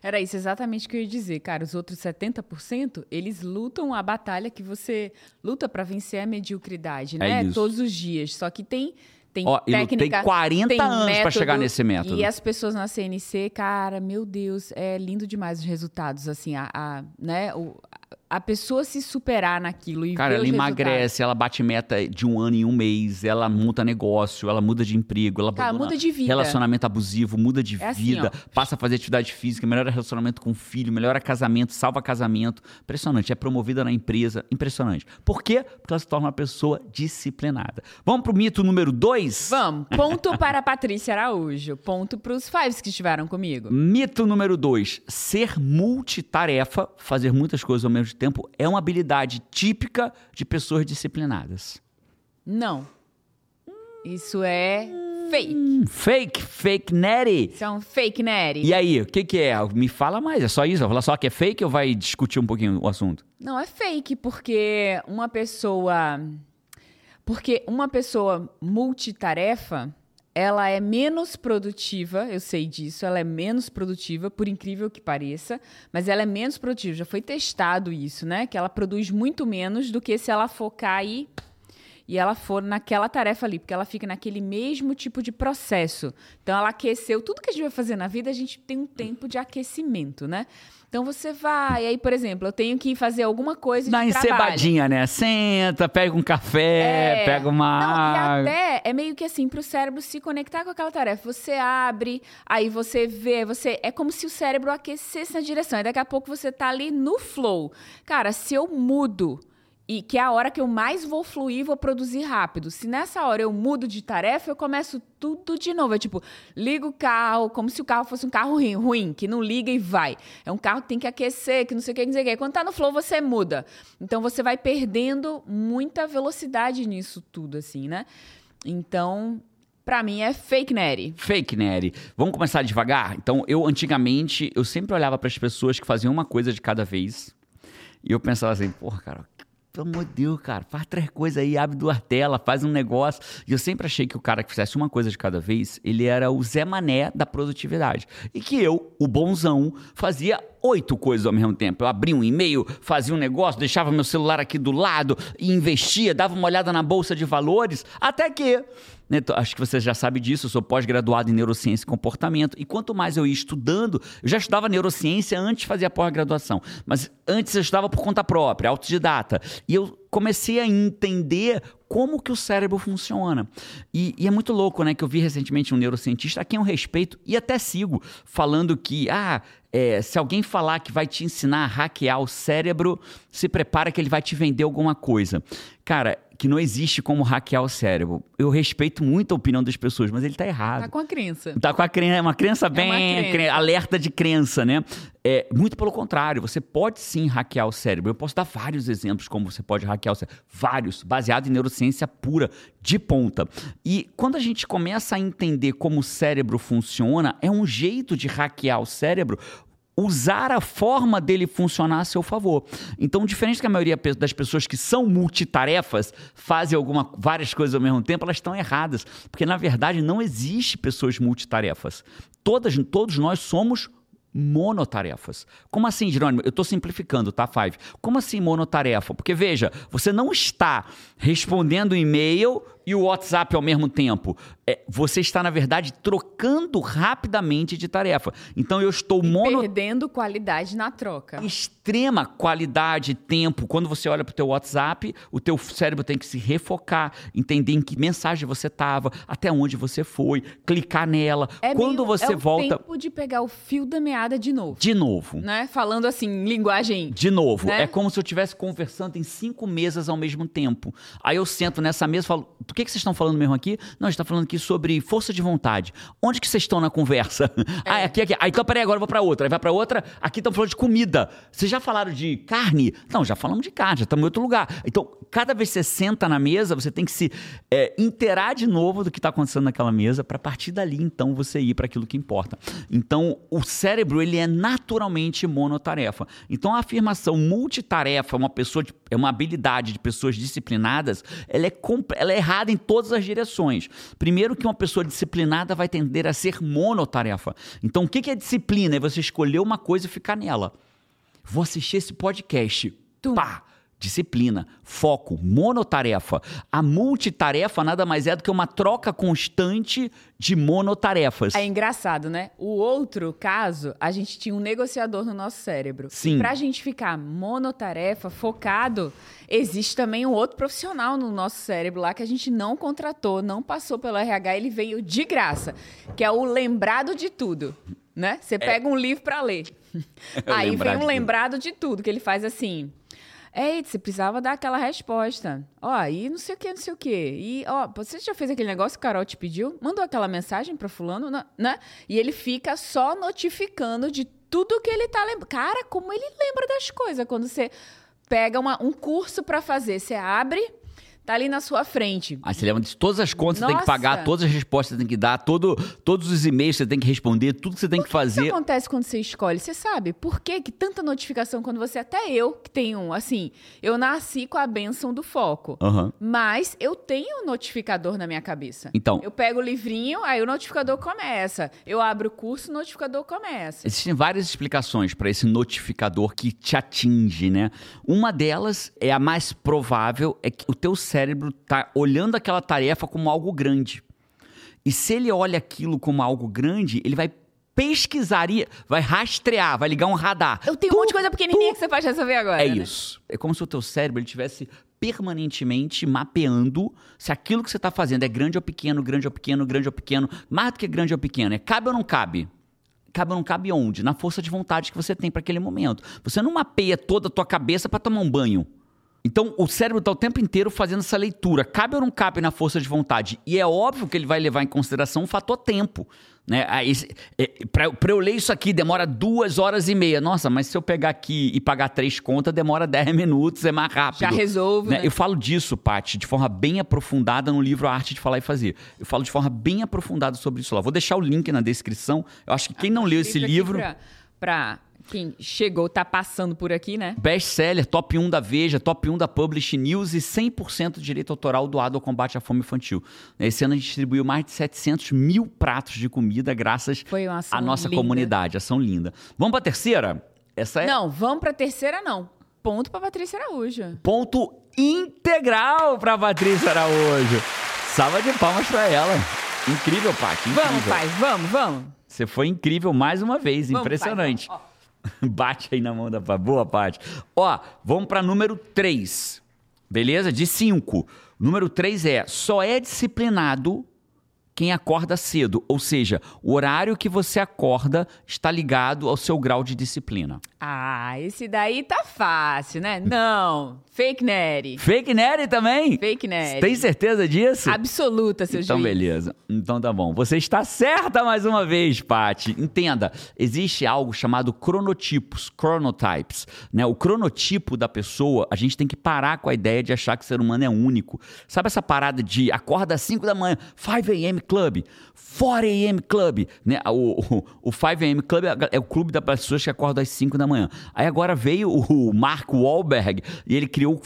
Era isso exatamente o que eu ia dizer, cara. Os outros 70%, eles lutam a batalha que você luta para vencer a mediocridade, né? É Todos os dias. Só que tem tem Ó, técnica, tem 40 tem anos para chegar nesse método. E as pessoas na CNC, cara, meu Deus, é lindo demais os resultados, assim, a, a né, o, a pessoa se superar naquilo e Cara, ela emagrece, ela bate meta de um ano em um mês, ela monta negócio, ela muda de emprego, ela Cara, muda de vida. relacionamento abusivo, muda de É assim, vida, ó. passa a fazer atividade física, melhora relacionamento com o filho, melhora casamento, salva casamento. Impressionante, é promovida na empresa, impressionante. Por quê? Porque ela se torna uma pessoa disciplinada. Vamos pro mito número dois? Vamos, ponto para a Patrícia Araújo, ponto para os fives que estiveram comigo. Mito número dois: ser multitarefa, fazer muitas coisas ao mesmo tempo, é uma habilidade típica de pessoas disciplinadas. Não. Isso é fake. Hum, fake, fake netty. Isso é um fake, Nery. E aí, o que, que é? Me fala mais, é só isso? Vai falar só que é fake ou vai discutir um pouquinho o assunto? Não, é fake, porque uma pessoa. Porque uma pessoa multitarefa, ela é menos produtiva, eu sei disso, ela é menos produtiva, por incrível que pareça, mas ela é menos produtiva. Já foi testado isso, né? Que ela produz muito menos do que se ela focar e e ela for naquela tarefa ali, porque ela fica naquele mesmo tipo de processo. Então ela aqueceu. Tudo que a gente vai fazer na vida, a gente tem um tempo de aquecimento, né? Então você vai, aí, por exemplo, eu tenho que fazer alguma coisa Dá de trabalho. encebadinha, né? Senta, pega um café, É. pega uma Não, água. e até é meio que assim, pro cérebro se conectar com aquela tarefa. Você abre, aí você vê, você. É como se o cérebro aquecesse na direção. E daqui a pouco você tá ali no flow. Cara, se eu mudo e que é a hora que eu mais vou fluir, vou produzir rápido. Se nessa hora eu mudo de tarefa, eu começo tudo de novo. É tipo, ligo o carro, como se o carro fosse um carro ruim, ruim, que não liga e vai. É um carro que tem que aquecer, que não sei o que, não sei o que. Quando tá no flow, você muda. Então você vai perdendo muita velocidade nisso tudo, assim, né? Então, Pra mim é fake Neri. Fake Neri. Vamos começar devagar? Então, eu antigamente, eu sempre olhava para as pessoas que faziam uma coisa de cada vez. E eu pensava assim, porra, cara, pelo amor de Deus, cara, faz três coisas aí, abre duas telas, faz um negócio. E eu sempre achei que o cara que fizesse uma coisa de cada vez, ele era o Zé Mané da produtividade. E que eu, o bonzão, fazia oito coisas ao mesmo tempo. Eu abria um e-mail, fazia um negócio, deixava meu celular aqui do lado investia, dava uma olhada na bolsa de valores, até que né, acho que você já sabe disso, eu sou pós-graduado em neurociência e comportamento. E quanto mais eu ia estudando, eu já estudava neurociência antes de fazer a pós-graduação, mas antes eu estudava por conta própria, autodidata. E eu comecei a entender como que o cérebro funciona. E, e, é muito louco, né? Que eu vi recentemente um neurocientista a quem eu respeito e até sigo, falando que, ah, é, se alguém falar que vai te ensinar a hackear o cérebro, se prepara que ele vai te vender alguma coisa. Cara, que não existe como hackear o cérebro. Eu respeito muito a opinião das pessoas, mas ele está errado. Tá com a crença. Tá com a crença, uma crença bem é uma crença. alerta de crença, né? É, muito pelo contrário, você pode sim hackear o cérebro. Eu posso dar vários exemplos como você pode hackear o cérebro. Vários, baseado em neurociência pura, de ponta. E quando a gente começa a entender como o cérebro funciona, é um jeito de hackear o cérebro usar a forma dele funcionar a seu favor. Então, diferente que a maioria das pessoas que são multitarefas, fazem alguma, várias coisas ao mesmo tempo, elas estão erradas. Porque, na verdade, não existe pessoas multitarefas. Todas, todos nós somos monotarefas. Como assim, Jerônimo? Eu estou simplificando, tá, Five? Como assim monotarefa? Porque, veja, você não está respondendo e-mail e o WhatsApp ao mesmo tempo. É, você está, na verdade, trocando rapidamente de tarefa. Então eu estou mono... Perdendo qualidade na troca. Extrema qualidade, tempo. Quando você olha para o teu WhatsApp, o teu cérebro tem que se refocar, entender em que mensagem você estava, até onde você foi, clicar nela. É Quando meio, você é volta. É tempo de pegar o fio da meada de novo. De novo. Né? Falando assim, linguagem. De novo. Né? É como se eu estivesse conversando em cinco mesas ao mesmo tempo. Aí eu sento nessa mesa e falo que, que vocês estão falando mesmo aqui? Não, a gente está falando aqui sobre força de vontade. Onde que vocês estão na conversa? É. Ah, aqui, aqui. Ah, então peraí, agora eu vou para outra. Aí vai para outra. Aqui estão falando de comida. Vocês já falaram de carne? Não, já falamos de carne, já estamos em outro lugar. Então, cada vez que você senta na mesa, você tem que se é, inteirar de novo do que está acontecendo naquela mesa para partir dali, então, você ir para aquilo que importa. Então, o cérebro, ele é naturalmente monotarefa. Então, a afirmação multitarefa, uma pessoa de, é uma habilidade de pessoas disciplinadas, ela é, ela é errada em todas as direções. Primeiro que uma pessoa disciplinada vai tender a ser monotarefa. Então, o que é disciplina? É você escolher uma coisa e ficar nela. Vou assistir esse podcast. Tum. Pá! Disciplina, foco, monotarefa. A multitarefa nada mais é do que uma troca constante de monotarefas. É engraçado, né? O outro caso, a gente tinha um negociador no nosso cérebro. Sim. E pra gente ficar monotarefa, focado, existe também um outro profissional no nosso cérebro lá que a gente não contratou, não passou pelo RH, ele veio de graça, que é o lembrado de tudo. Né? Você é. pega é. um livro para ler. Aí vem um lembrado de tudo, que ele faz assim. Ei, você precisava dar aquela resposta. Ó, e não sei o que, não sei o que. E, ó, você já fez aquele negócio que o Carol te pediu? Mandou aquela mensagem para fulano, né? E ele fica só notificando de tudo que ele tá lembrando. Cara, como ele lembra das coisas. Quando você pega uma, um curso para fazer, você abre Tá ali na sua frente. Aí você lembra de todas as contas que você tem que pagar, todas as respostas você tem que dar, todo, todos os e-mails você tem que responder, tudo que você tem que, que fazer. O que acontece quando você escolhe? Você sabe por que, que tanta notificação quando você. Até eu que tenho, assim, eu nasci com a benção do foco. Uhum. Mas eu tenho um notificador na minha cabeça. Então. Eu pego o livrinho, aí o notificador começa. Eu abro o curso, o notificador começa. Existem várias explicações para esse notificador que te atinge, né? Uma delas é a mais provável, é que o teu cérebro cérebro está olhando aquela tarefa como algo grande. E se ele olha aquilo como algo grande, ele vai pesquisar, vai rastrear, vai ligar um radar. Eu tenho tu, um monte de coisa pequenininha tu... que você pode resolver agora. É né? isso. É como se o teu cérebro ele tivesse permanentemente mapeando se aquilo que você está fazendo é grande ou pequeno, grande ou pequeno, grande ou pequeno, mais do que grande ou pequeno, é cabe ou não cabe? Cabe ou não cabe onde? Na força de vontade que você tem para aquele momento. Você não mapeia toda a tua cabeça para tomar um banho. Então, o cérebro está o tempo inteiro fazendo essa leitura. Cabe ou não cabe na força de vontade? E é óbvio que ele vai levar em consideração o fator tempo. Né? É, para eu ler isso aqui demora duas horas e meia. Nossa, mas se eu pegar aqui e pagar três contas, demora dez minutos, é mais rápido. Já resolve. Né? Né? Eu falo disso, Paty, de forma bem aprofundada no livro A Arte de Falar e Fazer. Eu falo de forma bem aprofundada sobre isso lá. Vou deixar o link na descrição. Eu acho que quem não leu esse livro. Para quem chegou, tá passando por aqui, né? Best-seller, top 1 da Veja, top 1 da Publish News e 100% de direito autoral doado ao combate à fome infantil. Esse ano a gente distribuiu mais de 700 mil pratos de comida graças à nossa linda. comunidade. Ação linda. Vamos para a terceira? Essa é... Não, vamos para a terceira não. Ponto para Patrícia Araújo. Ponto integral para Patrícia Araújo. Salva de palmas para ela. Incrível, Paty. Vamos, pai, vamos, vamos. Você foi incrível mais uma vez, vamos, impressionante. Pai, Bate aí na mão da boa parte. Ó, vamos para número 3. Beleza? De 5. Número 3 é: só é disciplinado quem acorda cedo, ou seja, o horário que você acorda está ligado ao seu grau de disciplina. Ah, esse daí tá fácil, né? Não, fake Nery. Fake Nery também? Fake Nery. Tem certeza disso? Absoluta, seu então. Então, beleza. Então tá bom. Você está certa mais uma vez, Pati. Entenda, existe algo chamado cronotipos, chronotypes. Né? O cronotipo da pessoa, a gente tem que parar com a ideia de achar que o ser humano é único. Sabe essa parada de acorda às 5 da manhã, 5 a.m. Club, 4 a.m. Club, né? O, o, o 5 a.m. Club é, o clube das pessoas que acordam às 5 da manhã. Aí agora veio o Mark Wahlberg e ele criou,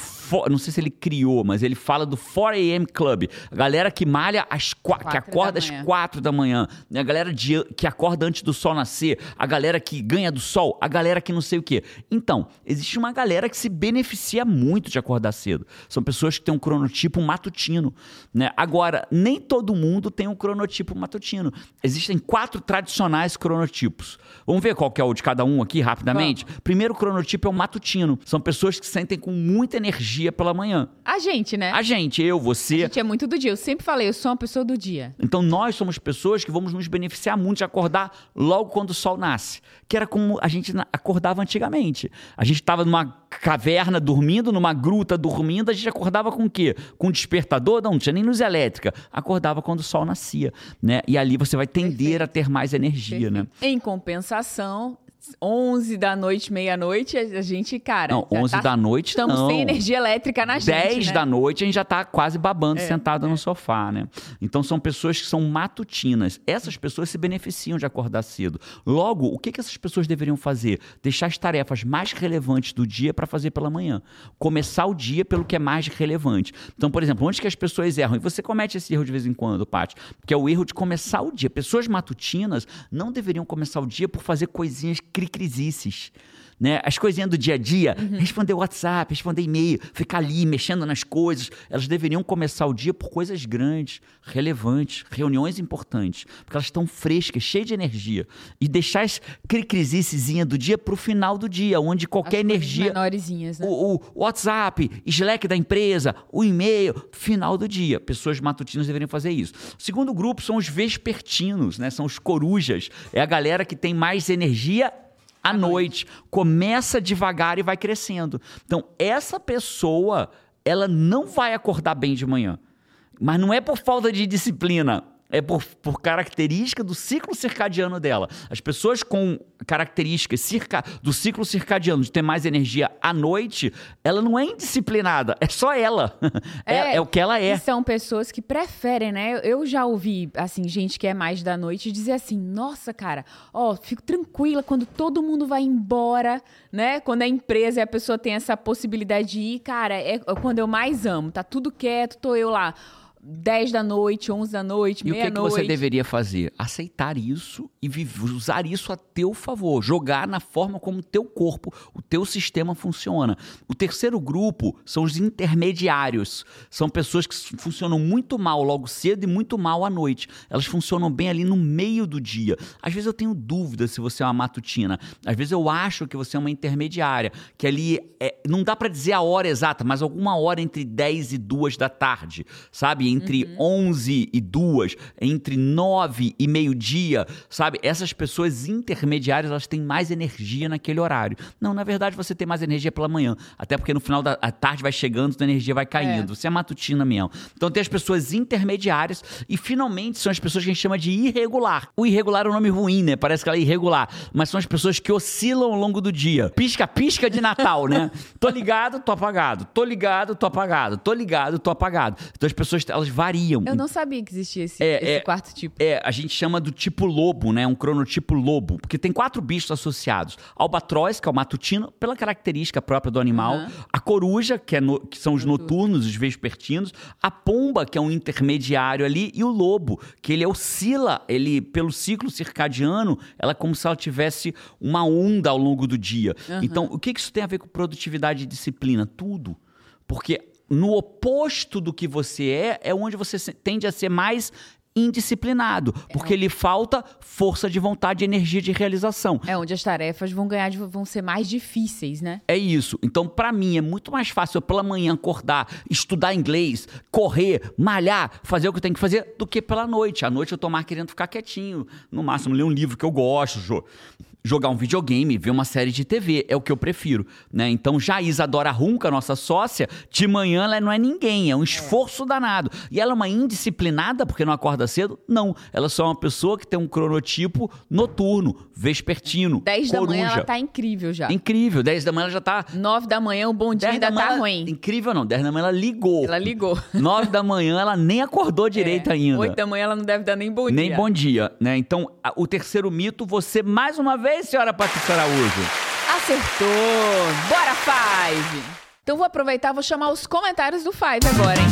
não sei se ele criou, mas ele fala do 4 a.m. Club. A galera que malha às 4, que acorda às 4 da manhã, né? a galera de, que acorda antes do sol nascer, a galera que ganha do sol, a galera que não sei o quê. Então, existe uma galera que se beneficia muito de acordar cedo. São pessoas que têm um cronotipo matutino, né? Agora, nem todo mundo tem um cronotipo matutino. Existem quatro tradicionais cronotipos. Vamos ver qual que é o de cada um aqui rapidamente? Vamos. Primeiro cronotipo é o matutino. São pessoas que sentem com muita energia pela manhã. A gente, né? A gente, eu, você. A gente é muito do dia. Eu sempre falei, eu sou uma pessoa do dia. Então nós somos pessoas que vamos nos beneficiar muito de acordar logo quando o sol nasce. Que era como a gente acordava antigamente. A gente estava numa caverna dormindo, numa gruta dormindo, a gente acordava com o quê? Com despertador? Não, não tinha nem luz elétrica. Acordava quando o sol nascia, né? E ali você vai tender Perfeito. a ter mais energia, Perfeito. né? Em compensação, 11 da noite, meia-noite, a gente, cara. Não, 11 tá, da noite estamos não. sem energia elétrica na gente. 10 né? da noite a gente já tá quase babando é, sentado é. no sofá, né? Então são pessoas que são matutinas. Essas pessoas se beneficiam de acordar cedo. Logo, o que, que essas pessoas deveriam fazer? Deixar as tarefas mais relevantes do dia para fazer pela manhã. Começar o dia pelo que é mais relevante. Então, por exemplo, onde que as pessoas erram? E você comete esse erro de vez em quando, Paty, que é o erro de começar o dia. Pessoas matutinas não deveriam começar o dia por fazer coisinhas cricrisices. Né? As coisinhas do dia a dia, uhum. responder WhatsApp, responder e-mail, ficar ali mexendo nas coisas, elas deveriam começar o dia por coisas grandes, relevantes, reuniões importantes, porque elas estão frescas, cheias de energia. E deixar as cricrisicezinhas do dia para o final do dia, onde qualquer as energia. Menorzinhas, né? o, o WhatsApp, Slack da empresa, o e-mail, final do dia. Pessoas matutinas deveriam fazer isso. O segundo grupo são os vespertinos, né? São os corujas. É a galera que tem mais energia à noite. Começa devagar e vai crescendo. Então, essa pessoa, ela não vai acordar bem de manhã. Mas não é por falta de disciplina é por, por característica do ciclo circadiano dela. As pessoas com características circa, do ciclo circadiano de ter mais energia à noite, ela não é indisciplinada, é só ela. É, é, é o que ela é. são pessoas que preferem, né? Eu já ouvi, assim, gente que é mais da noite dizer assim: nossa, cara, ó, fico tranquila quando todo mundo vai embora, né? Quando a empresa e a pessoa tem essa possibilidade de ir, cara, é quando eu mais amo, tá tudo quieto, tô eu lá 10 da noite, 11 da noite, meia-noite. E o que, que, você deveria fazer? Aceitar isso e usar isso a teu favor. Jogar na forma como o teu corpo, o teu sistema funciona. O terceiro grupo são os intermediários. São pessoas que funcionam muito mal logo cedo e muito mal à noite. Elas funcionam bem ali no meio do dia. Às vezes eu tenho dúvida se você é uma matutina. Às vezes eu acho que você é uma intermediária. Que ali, é, não dá para dizer a hora exata, mas alguma hora entre 10 e 2 da tarde, sabe? Entre Uhum. 11 e 2, entre 9 e meio-dia, sabe? Essas pessoas intermediárias, elas têm mais energia naquele horário. Não, na verdade, você tem mais energia pela manhã. Até porque no final da tarde vai chegando, a energia vai caindo. Você é matutina mesmo. Então tem as pessoas intermediárias e finalmente são as pessoas que a gente chama de irregular. O irregular é um nome ruim, né? Parece que ela é irregular. Mas são as pessoas que oscilam ao longo do dia. Pisca-pisca de Natal, né? Tô ligado, tô apagado. Tô ligado, tô apagado. Tô ligado, tô apagado. Então as pessoas, elas variam. Eu não sabia que existia esse, É, esse é. quarto tipo. É, a gente chama do tipo lobo, né? Um cronotipo lobo. Porque tem quatro bichos associados. Albatroz, que é o matutino, pela característica própria do animal. Aham. A coruja, que, é no- que são os noturnos, os vespertinos. A pomba, que é um intermediário ali. E o lobo, que ele oscila, ele, pelo ciclo circadiano, ela é como se ela tivesse uma onda ao longo do dia. Então, o que que isso tem a ver com produtividade e disciplina? Tudo. Porque no oposto do que você é, é onde você tende a ser mais indisciplinado, porque lhe falta força de vontade e energia de realização. É onde as tarefas vão ganhar, vão ser mais difíceis, né? É isso. Então, pra mim, é muito mais fácil eu pela manhã acordar, estudar inglês, correr, malhar, fazer o que eu tenho que fazer, do que pela noite. À noite eu tô mais querendo ficar quietinho. No máximo, ler um livro que eu gosto, jogar um videogame, ver uma série de TV. É o que eu prefiro. Né? Então, já a Isadora Runca, nossa sócia, de manhã ela não é ninguém, é um esforço danado. E ela é uma indisciplinada porque não acorda cedo? Não. Ela só é uma pessoa que tem um cronotipo noturno, vespertino, 10 da coruja. manhã ela tá incrível já. Incrível, 10 da manhã ela já tá 9 da manhã o bom dia 10 ainda da manhã, tá ruim. Incrível não, 10 da manhã ela ligou. Ela ligou. 9 da manhã ela nem acordou direito É, ainda. 8 da manhã ela não deve dar nem bom nem dia. bom dia, né? Então, o terceiro mito, você mais uma vez, senhora Patrícia Araújo. Acertou! Bora, Five! Então vou aproveitar, vou chamar os comentários do Five agora, hein?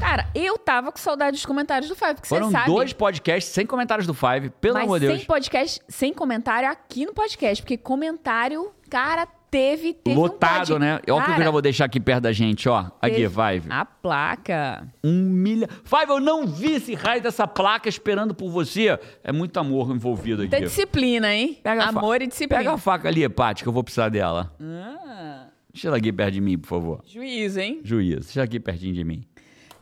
Cara, eu tava com saudade dos comentários do Five, porque Foram você sabe. dois podcasts sem comentários do Five, pelo amor de sem Deus. podcast, sem comentário aqui no podcast, porque comentário, cara, teve, teve um Lotado, pod- né? Olha o que eu já vou deixar aqui perto da gente, ó. Aqui, Five. A placa. Um milhão. Five, eu não vi esse raio dessa placa esperando por você. É muito amor envolvido aqui. Tem disciplina, hein? Pega Amor e disciplina. Pega a faca ali, Paty, que eu vou precisar dela. Ah, Deixa ela aqui perto de mim, por favor. juízo, hein? Juiz, deixa ela aqui pertinho de mim.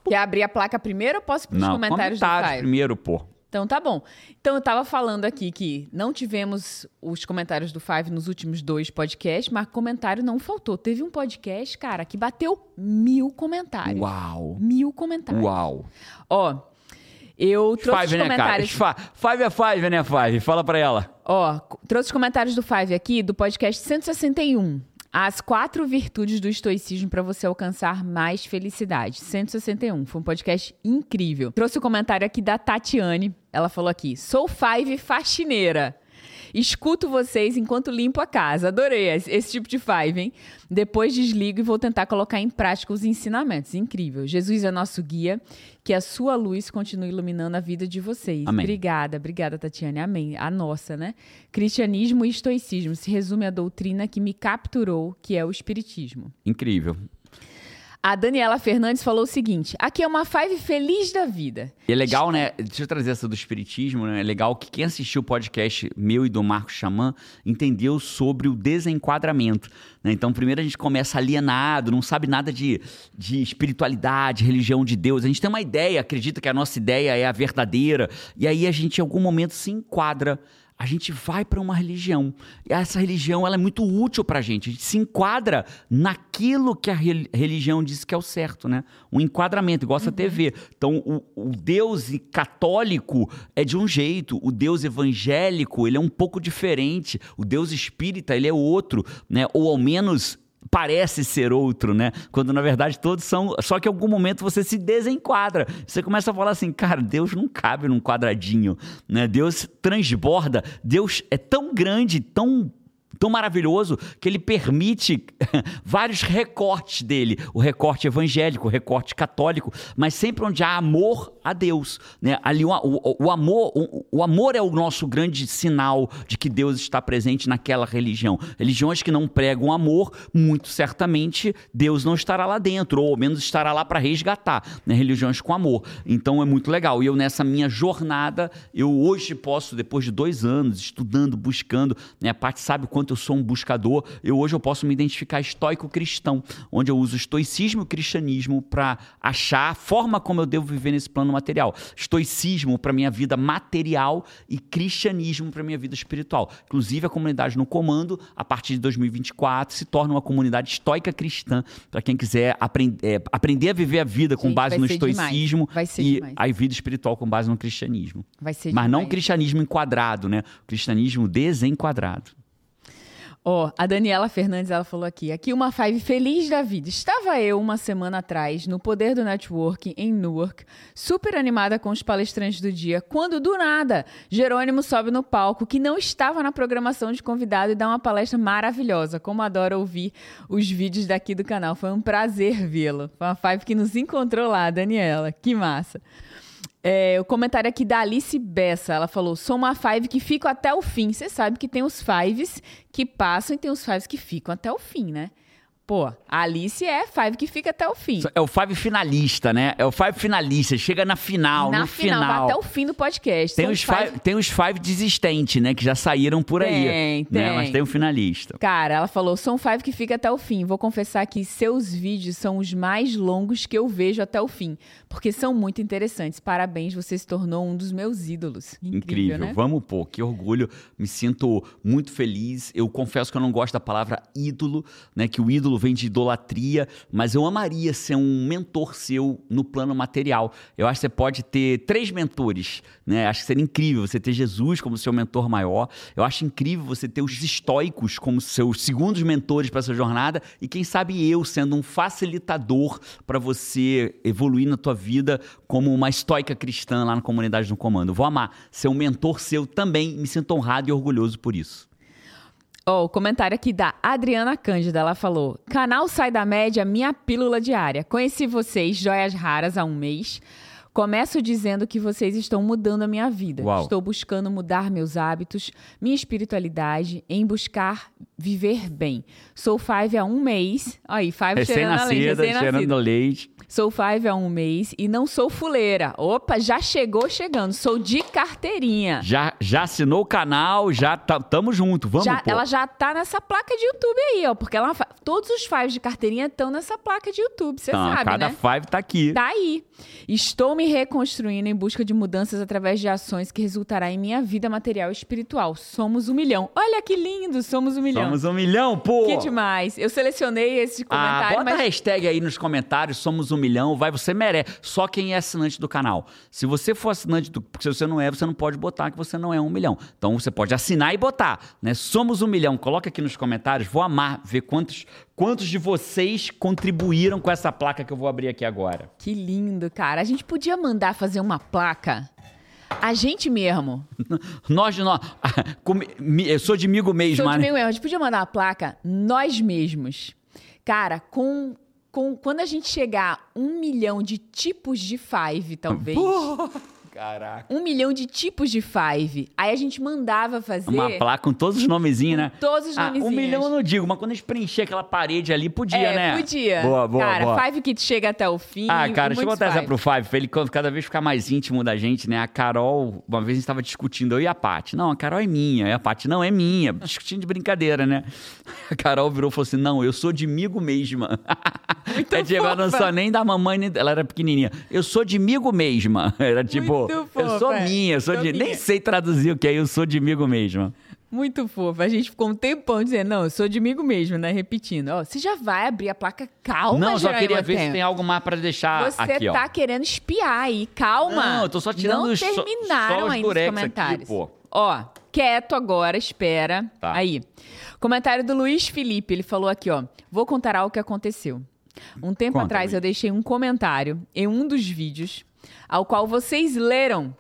Quer abrir a placa primeiro ou posso ir pros Não, comentários, comentários do primeiro, pô. Então tá bom. Então eu tava falando aqui que não tivemos os comentários do Five nos últimos dois podcasts, mas comentário não faltou. Teve um podcast, cara, que bateu mil comentários. Uau. Mil comentários. Uau. Ó, eu trouxe Five, os né, comentários. Fa- Five é five, né, Five? Fala pra ela. Ó, trouxe os comentários do Five aqui do podcast 161. As quatro virtudes do estoicismo para você alcançar mais felicidade. 161. Foi um podcast incrível. Trouxe o comentário aqui da Tatiane. Ela falou aqui: sou Five faxineira. Escuto vocês enquanto limpo a casa. Adorei esse, esse tipo de five, hein? Depois desligo e vou tentar colocar em prática os ensinamentos. Incrível. Jesus é nosso guia. Que a sua luz continue iluminando a vida de vocês. Amém. Obrigada, obrigada, Tatiane. Amém. A nossa, né? Cristianismo e estoicismo se resume à doutrina que me capturou, que é o espiritismo. Incrível. A Daniela Fernandes falou o seguinte: aqui é uma five feliz da vida. E é legal, né? Deixa eu trazer essa do espiritismo, né? É legal que quem assistiu o podcast meu e do Marco Xamã entendeu sobre o desenquadramento. Né? Então, primeiro a gente começa alienado, não sabe nada de, de espiritualidade, religião de Deus. A gente tem uma ideia, acredita que a nossa ideia é a verdadeira, e aí a gente, em algum momento, se enquadra. A gente vai para uma religião. E essa religião ela é muito útil para a gente. A gente se enquadra naquilo que a rel- religião diz que é o certo, né? Um enquadramento, igual essa TV. Então, o, o Deus católico é de um jeito, o Deus evangélico ele é um pouco diferente, o Deus espírita ele é outro, né? Ou ao menos parece ser outro, né? Quando na verdade todos são. Só que em algum momento você se desenquadra. Você começa a falar assim, cara, Deus não cabe num quadradinho, né? Deus transborda. Deus é tão grande, tão tão maravilhoso que ele permite vários recortes dele, o recorte evangélico, o recorte católico, mas sempre onde há amor a Deus, né? Ali o, o- o amor, o, o amor é o nosso grande sinal de que Deus está presente naquela religião. Religiões que não pregam amor, muito certamente Deus não estará lá dentro, ou ao menos estará lá para resgatar, né? Religiões com amor. Então é muito legal. E eu nessa minha jornada, eu hoje posso, depois de dois anos estudando, buscando, né? A Paty sabe o quanto eu sou um buscador, eu hoje eu posso me identificar estoico cristão, onde eu uso estoicismo e cristianismo para achar a forma como eu devo viver nesse plano material. Estoicismo para minha vida material e cristianismo para minha vida espiritual. Inclusive a comunidade no comando, a partir de 2024, se torna uma comunidade estoica cristã para quem quiser aprend é, aprender a viver a vida com Gente, base no estoicismo demais. Vai ser e demais. a vida espiritual com base no cristianismo. Vai ser Mas não o demais. cristianismo enquadrado, né? O cristianismo desenquadrado. Ó, a Daniela Fernandes, ela falou aqui. Aqui uma five feliz da vida. Estava eu uma semana atrás no Poder do Network em Newark, super animada com os palestrantes do dia, quando do nada Jerônimo sobe no palco, que não estava na programação de convidado e dá uma palestra maravilhosa. Como adoro ouvir os vídeos daqui do canal. Foi um prazer vê-lo. Foi uma five que nos encontrou lá, Daniela. Que massa. É, o comentário aqui da Alice Bessa. Ela falou: sou uma five que fico até o fim. Você sabe que tem os fives que passam e tem os fives que ficam até o fim, né? Pô, a Alice é five que fica até o fim. É o Five finalista, né? É o Five finalista. Chega na final, Na no final, final. vai até o fim do podcast. Tem São os, five, tem os five desistentes, né? Que já saíram por aí. Tem, né? tem. Mas tem o finalista. Cara, ela falou: um five que fica até o fim. Vou confessar que seus vídeos são os mais longos que eu vejo até o fim, porque são muito interessantes. Parabéns, você se tornou um dos meus ídolos. Incrível, Incrível. né? Vamos, pô, que orgulho. Me sinto muito feliz. Eu confesso que eu não gosto da palavra ídolo, né? Que o ídolo vem de idolatria, mas eu amaria ser um mentor seu no plano material. Eu acho que você pode ter três mentores, né? Acho que seria incrível você ter Jesus como seu mentor maior. Eu acho incrível você ter os estoicos como seus segundos mentores para essa jornada e quem sabe eu sendo um facilitador para você evoluir na tua vida como uma estoica cristã lá na comunidade do comando. Vou amar ser um mentor seu também. Me sinto honrado e orgulhoso por isso. Ó, o comentário aqui da Adriana Cândida, ela falou: Canal Sai da Média, minha pílula diária. Conheci vocês, joias raras, há um mês. Começo dizendo que vocês estão mudando a minha vida. Uau. Estou buscando mudar meus hábitos, minha espiritualidade, em buscar viver bem. Sou Five há um mês. Aí, Five cheirando a leite, Recém-nascida, cheirando leite. Sou Five há um mês e não sou fuleira. Opa, já chegou chegando. Sou de carteirinha. Já, já assinou o canal, já tá, tamo junto. Vamos, Já- ela já tá nessa placa de YouTube aí, ó. Porque ela, todos os fives de carteirinha estão nessa placa de YouTube, você Então, sabe, cada né? five tá aqui. Tá aí. Estou me reconstruindo em busca de mudanças através de ações que resultará em minha vida material e espiritual. Somos um milhão. Olha que lindo, somos um milhão. Somos um milhão, pô! Que demais. Eu selecionei esse Ah, comentário, bota a mas hashtag aí nos comentários, somos um milhão, vai, você merece. Só quem é assinante do canal. Se você for assinante do. Porque se você não é, você não pode botar que você não é um milhão. Então você pode assinar e botar, né? Somos um milhão. Coloca aqui nos comentários, vou amar ver quantos, quantos de vocês contribuíram com essa placa que eu vou abrir aqui agora. que lindo, cara. A gente podia mandar fazer uma placa. A gente mesmo. Nós de nós. Eu sou de amigo mesmo, Sou de né? erro. A gente podia mandar uma placa nós mesmos. Cara, com, com quando a gente chegar a um milhão de tipos de five, talvez. Caraca. Um milhão de tipos de five. Aí a gente mandava fazer Uma placa com todos os nomezinhos, né? todos os Ah, nomezinhos. um milhão eu não digo, mas quando a gente preencher aquela parede ali, podia, é, né? podia. Boa, boa, Cara, boa. five que chega até o fim. Ah, cara, deixa eu botar essa pro Five, pra ele cada vez ficar mais íntimo da gente, né? A Carol, uma vez a gente tava discutindo, eu e a Paty. Não, a Carol é minha. E a Paty, não, é minha. Discutindo de brincadeira, né? A Carol virou e falou assim: não, eu sou de migo mesma. Muito é tipo, ela não sou nem da mamãe, nem... ela era pequenininha. Eu sou de migo mesma. Era tipo, Muito eu sou é. minha, eu sou Sou de. Nem minha. sei traduzir o que é, eu sou de migo mesma. Muito fofo. A gente ficou um tempão dizendo, não, eu sou de amigo mesmo, né? Repetindo. Ó, você já vai abrir a placa. Calma, não, só queria ver se Tempo. tem algo mais pra deixar Você aqui, ó. tá querendo espiar aí, calma. Não, eu tô só tirando Não os- só- terminaram só os ainda os comentários. aqui. Ó, quieto agora, espera. Tá. Aí. Comentário do Luiz Felipe, ele falou aqui, ó. Vou contar algo que aconteceu. Um tempo Conta, atrás Luiz. eu deixei um comentário em um dos vídeos, ao qual vocês leram.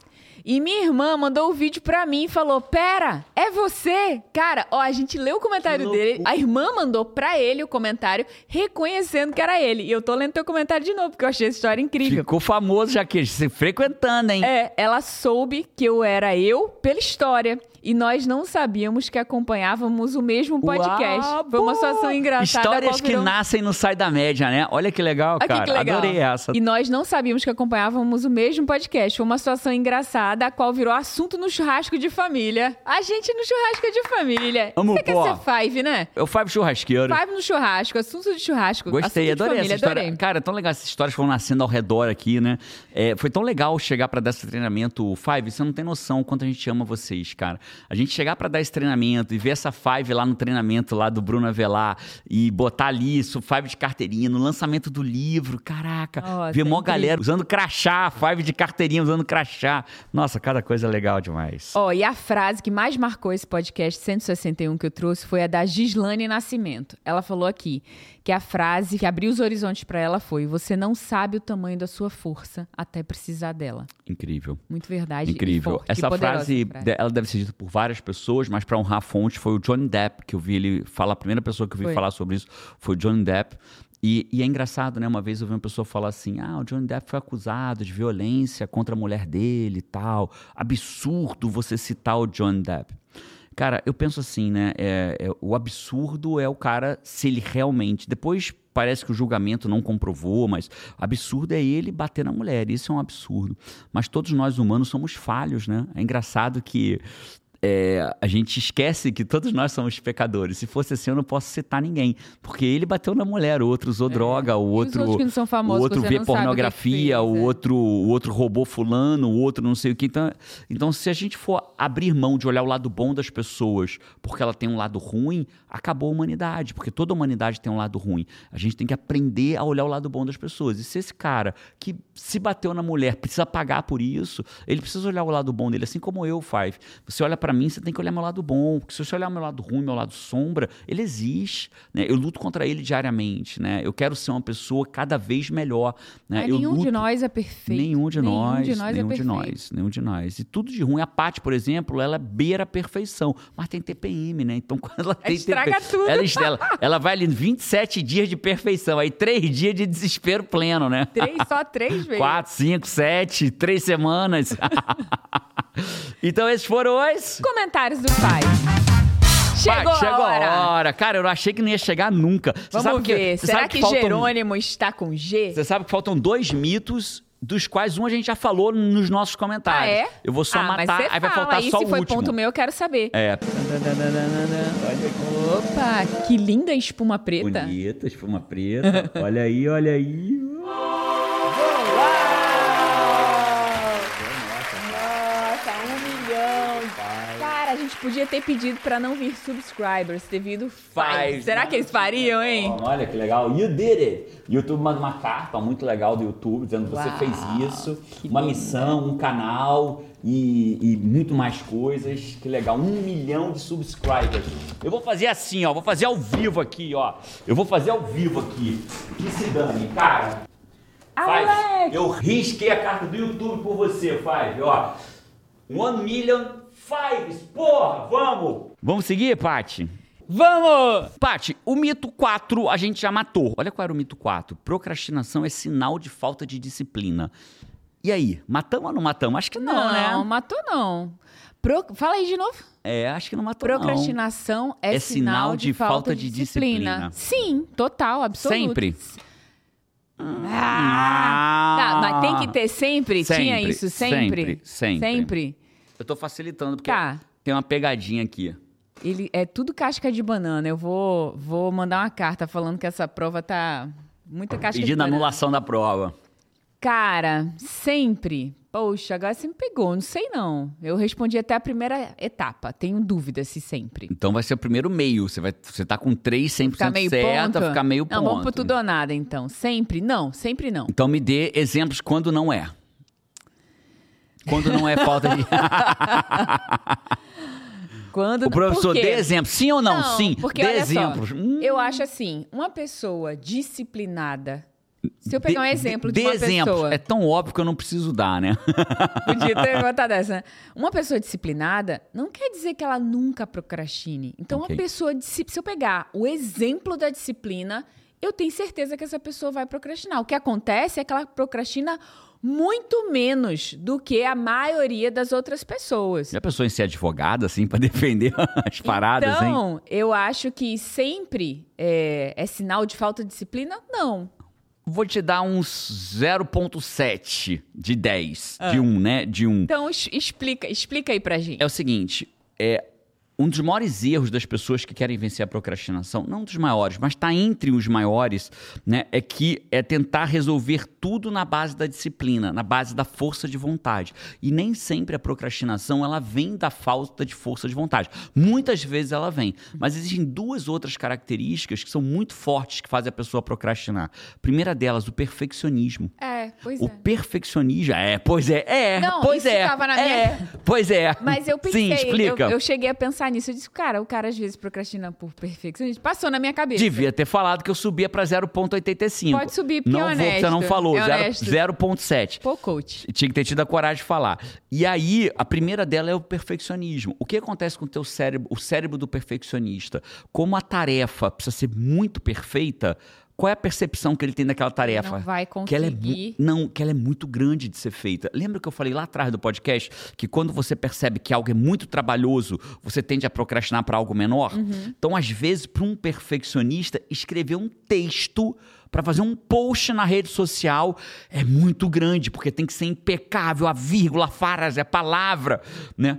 E minha irmã mandou o vídeo pra mim e falou: Pera, é você? Cara, ó, a gente leu o comentário dele. A irmã mandou pra ele o comentário, reconhecendo que era ele. E eu tô lendo teu comentário de novo, porque eu achei essa história incrível. Ficou famoso já que se frequentando, hein? É, ela soube que eu era eu pela história e nós não sabíamos que acompanhávamos o mesmo podcast. Uau, Foi uma situação engraçada. Histórias que virou- nascem no Sai da Média, né? Olha que legal, Olha cara. que legal. Adorei essa. E nós não sabíamos que acompanhávamos o mesmo podcast. Foi uma situação engraçada, a qual virou assunto no churrasco de família. A gente no churrasco de família. Amo, Você quer pô. ser five, né? Eu Five Churrasqueiro. Five no churrasco, assunto de churrasco. Gostei, assunto adorei família, essa história. adorei. Cara, é tão legal essas histórias foram nascendo ao redor aqui, né? É, foi tão legal chegar pra dar esse treinamento. Five, você não tem noção o quanto a gente ama vocês, cara. A gente chegar pra dar esse treinamento e ver essa Five lá no treinamento lá do Bruno Avelar e botar ali isso, Five de carteirinha, no lançamento do livro, caraca. Nossa, ver mó galera usando crachá, Five de carteirinha usando crachá. Nossa, cada coisa legal demais. Ó, e a frase que mais marcou esse podcast 161 que eu trouxe foi a da Gislane Nascimento. Ela falou aqui que a frase que abriu os horizontes pra ela foi: Você não sabe o tamanho da sua força até precisar dela. Incrível. Muito verdade. Incrível. forte, Essa frase, frase. ela deve ser dita por várias pessoas, mas para honrar a fonte, foi o Johnny Depp que eu vi ele falar. A primeira pessoa que eu vi Foi. falar sobre isso foi o Johnny Depp. E, e é engraçado, né? Uma vez eu vi uma pessoa falar assim: ah, o Johnny Depp foi acusado de violência contra a mulher dele e tal. Absurdo você citar o Johnny Depp. Cara, eu penso assim, né? é- é- o absurdo é o cara, se ele realmente. Depois parece que o julgamento não comprovou, mas absurdo é ele bater na mulher. Isso é um absurdo. Mas todos nós humanos somos falhos, né? É engraçado que. É, a gente esquece que todos nós somos pecadores. Se fosse assim, eu não posso citar ninguém. Porque ele bateu na mulher, o outro usou droga, o É. os outro. outros que não são famosos, o outro vê sabe o pornografia, fez, o é. outro, o outro roubou fulano, o outro não sei o que. Então, então, se a gente for abrir mão de olhar o lado bom das pessoas porque ela tem um lado ruim, acabou a humanidade, porque toda a humanidade tem um lado ruim. A gente tem que aprender a olhar o lado bom das pessoas. E se esse cara que se bateu na mulher precisa pagar por isso, ele precisa olhar o lado bom dele, assim como eu, Five. Você olha pra mim, você tem que olhar meu lado bom, porque se você olhar meu lado ruim, meu lado sombra, ele existe, né? Eu luto contra ele diariamente, né? Eu quero ser uma pessoa cada vez melhor, né? Nenhum luto... de nós é perfeito. Nenhum de nós, Nenhum de nós nenhum é de nós, nenhum de nós. E tudo de ruim. A Paty, por exemplo, ela beira a perfeição, mas tem TPM, né? Então quando ela tem Estraga TPM, tudo. Ela, ela, ela vai ali 27 dias de perfeição, aí três dias de desespero pleno, né? Três, só três vezes. Quatro, cinco, sete, três semanas. então esses foram os... Comentários do pai. Chegou, Vai, chegou a hora. a hora. Cara, eu não achei que não ia chegar nunca. Você Vamos sabe que- ver. você Será sabe que, faltam- Jerônimo está com G? Você sabe que faltam dois mitos, dos quais um a gente já falou nos nossos comentários. Ah, é? Eu vou só ah, matar, aí vai fala. faltar aí, só se o foi último. ponto meu, eu quero saber. É. Opa, que linda espuma preta. Bonita, espuma preta. olha aí, olha aí. Cara, a gente podia ter pedido pra não vir subscribers, ter vindo Faz, five. Será que eles fariam, hein? Olha que legal. You did it. YouTube manda uma carta muito legal do YouTube dizendo que você Uau, fez isso. Uma linda. missão, um canal e, e muito mais coisas. Que legal. Um milhão de subscribers. Eu vou fazer assim, ó. Vou fazer ao vivo aqui, ó. Eu vou fazer ao vivo aqui. Que se dane, cara. Five, Alex! eu risquei a carta do YouTube por você, Five, ó. One million fives, porra, vamos! Vamos seguir, Paty? Vamos! Paty, o mito 4 a gente já matou. Olha qual era o mito 4. Procrastinação é sinal de falta de disciplina. E aí, matamos ou não matamos? Acho que não, Não, né? matou não. Pro- Fala aí de novo. É, acho que não matou não. Procrastinação é, É sinal de falta de disciplina. Sim, total, absoluto. Sempre? Ah, tá, mas tem que ter sempre? Tinha Sempre, isso sempre? sempre, sempre. Sempre. Eu tô facilitando, porque Tá. tem uma pegadinha aqui. Ele é tudo casca de banana. Eu vou, vou mandar uma carta falando que essa prova tá muita casca de Pedindo banana. anulação da prova. Cara, sempre. Poxa, agora você me pegou, não sei não. Eu respondi até a primeira etapa. Tenho dúvida se sempre. Então vai ser o primeiro meio. Você, vai, você tá com 3 100% Ficar meio certa, ponto? ficar meio Não, ponto. vamos pro tudo ou nada, então. Sempre? Não, sempre não. Então me dê exemplos quando não é. Quando não é falta de. Quando o professor dê exemplo. Sim ou não? Sim. porque dê exemplos. Só, Hum, Eu acho assim, uma pessoa disciplinada. Se eu pegar um exemplo dê de uma exemplos. pessoa. É tão óbvio que eu não preciso dar, né? Podia ter botado essa. né? Uma pessoa disciplinada não quer dizer que ela nunca procrastine. Então, Ok. uma pessoa, se eu pegar o exemplo da disciplina, eu tenho certeza que essa pessoa vai procrastinar. O que acontece é que ela procrastina muito menos do que a maioria das outras pessoas. Já pensou em ser advogada, assim, pra defender as paradas, hein? Então, eu acho que sempre é, é sinal de falta de disciplina? Não. Vou te dar uns 0.7 de 10. De 1, né? De 1. Então, es- explica, explica aí pra gente. É o seguinte, é um dos maiores erros das pessoas que querem vencer a procrastinação, não um dos maiores, mas está entre os maiores, né, é que é tentar resolver tudo na base da disciplina, na base da força de vontade. E nem sempre a procrastinação ela vem da falta de força de vontade. Muitas vezes ela vem, mas existem duas outras características que são muito fortes que fazem a pessoa procrastinar. A primeira delas, o perfeccionismo. É, pois O é. perfeccionismo, é, pois é, é, Não, pois é, tava na é, pois é. Mas eu pensei, Sim, explica. Eu, eu cheguei a pensar nisso. Eu disse, cara, o cara às vezes procrastina por perfeccionismo. Passou na minha cabeça. Devia ter falado que eu subia pra 0.85. Pode subir, porque não é vou, você não honesto, falou, é zero- honesto. 0.7. Pô, coach. Tinha que ter tido a coragem de falar. E aí, a primeira dela é o perfeccionismo. O que acontece com o teu cérebro, o cérebro do perfeccionista? Como a tarefa precisa ser muito perfeita, qual é a percepção que ele tem daquela tarefa? Não vai Que ela, é, conseguir. não, que ela é muito grande de ser feita. Lembra que eu falei lá atrás do podcast que quando você percebe que algo é muito trabalhoso, você tende a procrastinar para algo menor? Então, às vezes, para um perfeccionista, escrever um texto para fazer um post na rede social é muito grande, porque tem que ser impecável, a vírgula, a frase, a palavra, né?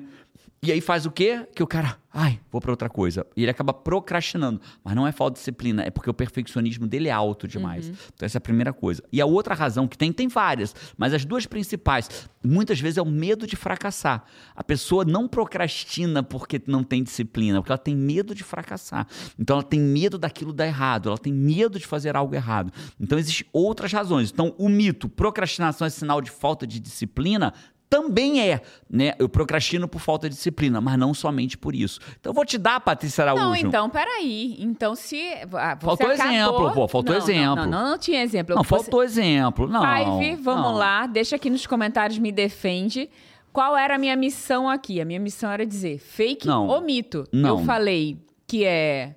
E aí faz o quê? Que o cara, ai, vou pra outra coisa. E ele acaba procrastinando. Mas não é falta de disciplina, é porque o perfeccionismo dele é alto demais. Então essa é a primeira coisa. E a outra razão que tem, tem várias, mas as duas principais, muitas vezes é o medo de fracassar. A pessoa não procrastina porque não tem disciplina, porque ela tem medo de fracassar. Então ela tem medo daquilo dar errado, ela tem medo de fazer algo errado. Então existem outras razões. Então o mito, procrastinação é sinal de falta de disciplina, também é, né? Eu procrastino por falta de disciplina, mas não somente por isso. Então eu vou te dar, Patrícia Araújo. Não, então, peraí. Então, se. ah, Faltou acabou- exemplo, pô, faltou Não, não, exemplo. Não, não, não, tinha exemplo. Não, Você- faltou exemplo. Não. Five, vamos não. lá. Deixa aqui nos comentários, me defende. Qual era a minha missão aqui? A minha missão era dizer fake Não. ou mito. Não. Eu falei que é.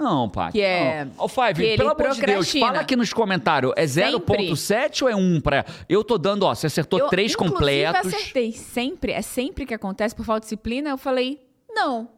Não, Paty. Que é- Ô, Five, que ele pelo amor de Deus, fala aqui nos comentários. É Sempre. 0.7 ou é 1 pra. Eu tô dando, ó, você acertou eu, três completos. acertei. Sempre, é sempre que acontece por falta de disciplina. Eu falei, não.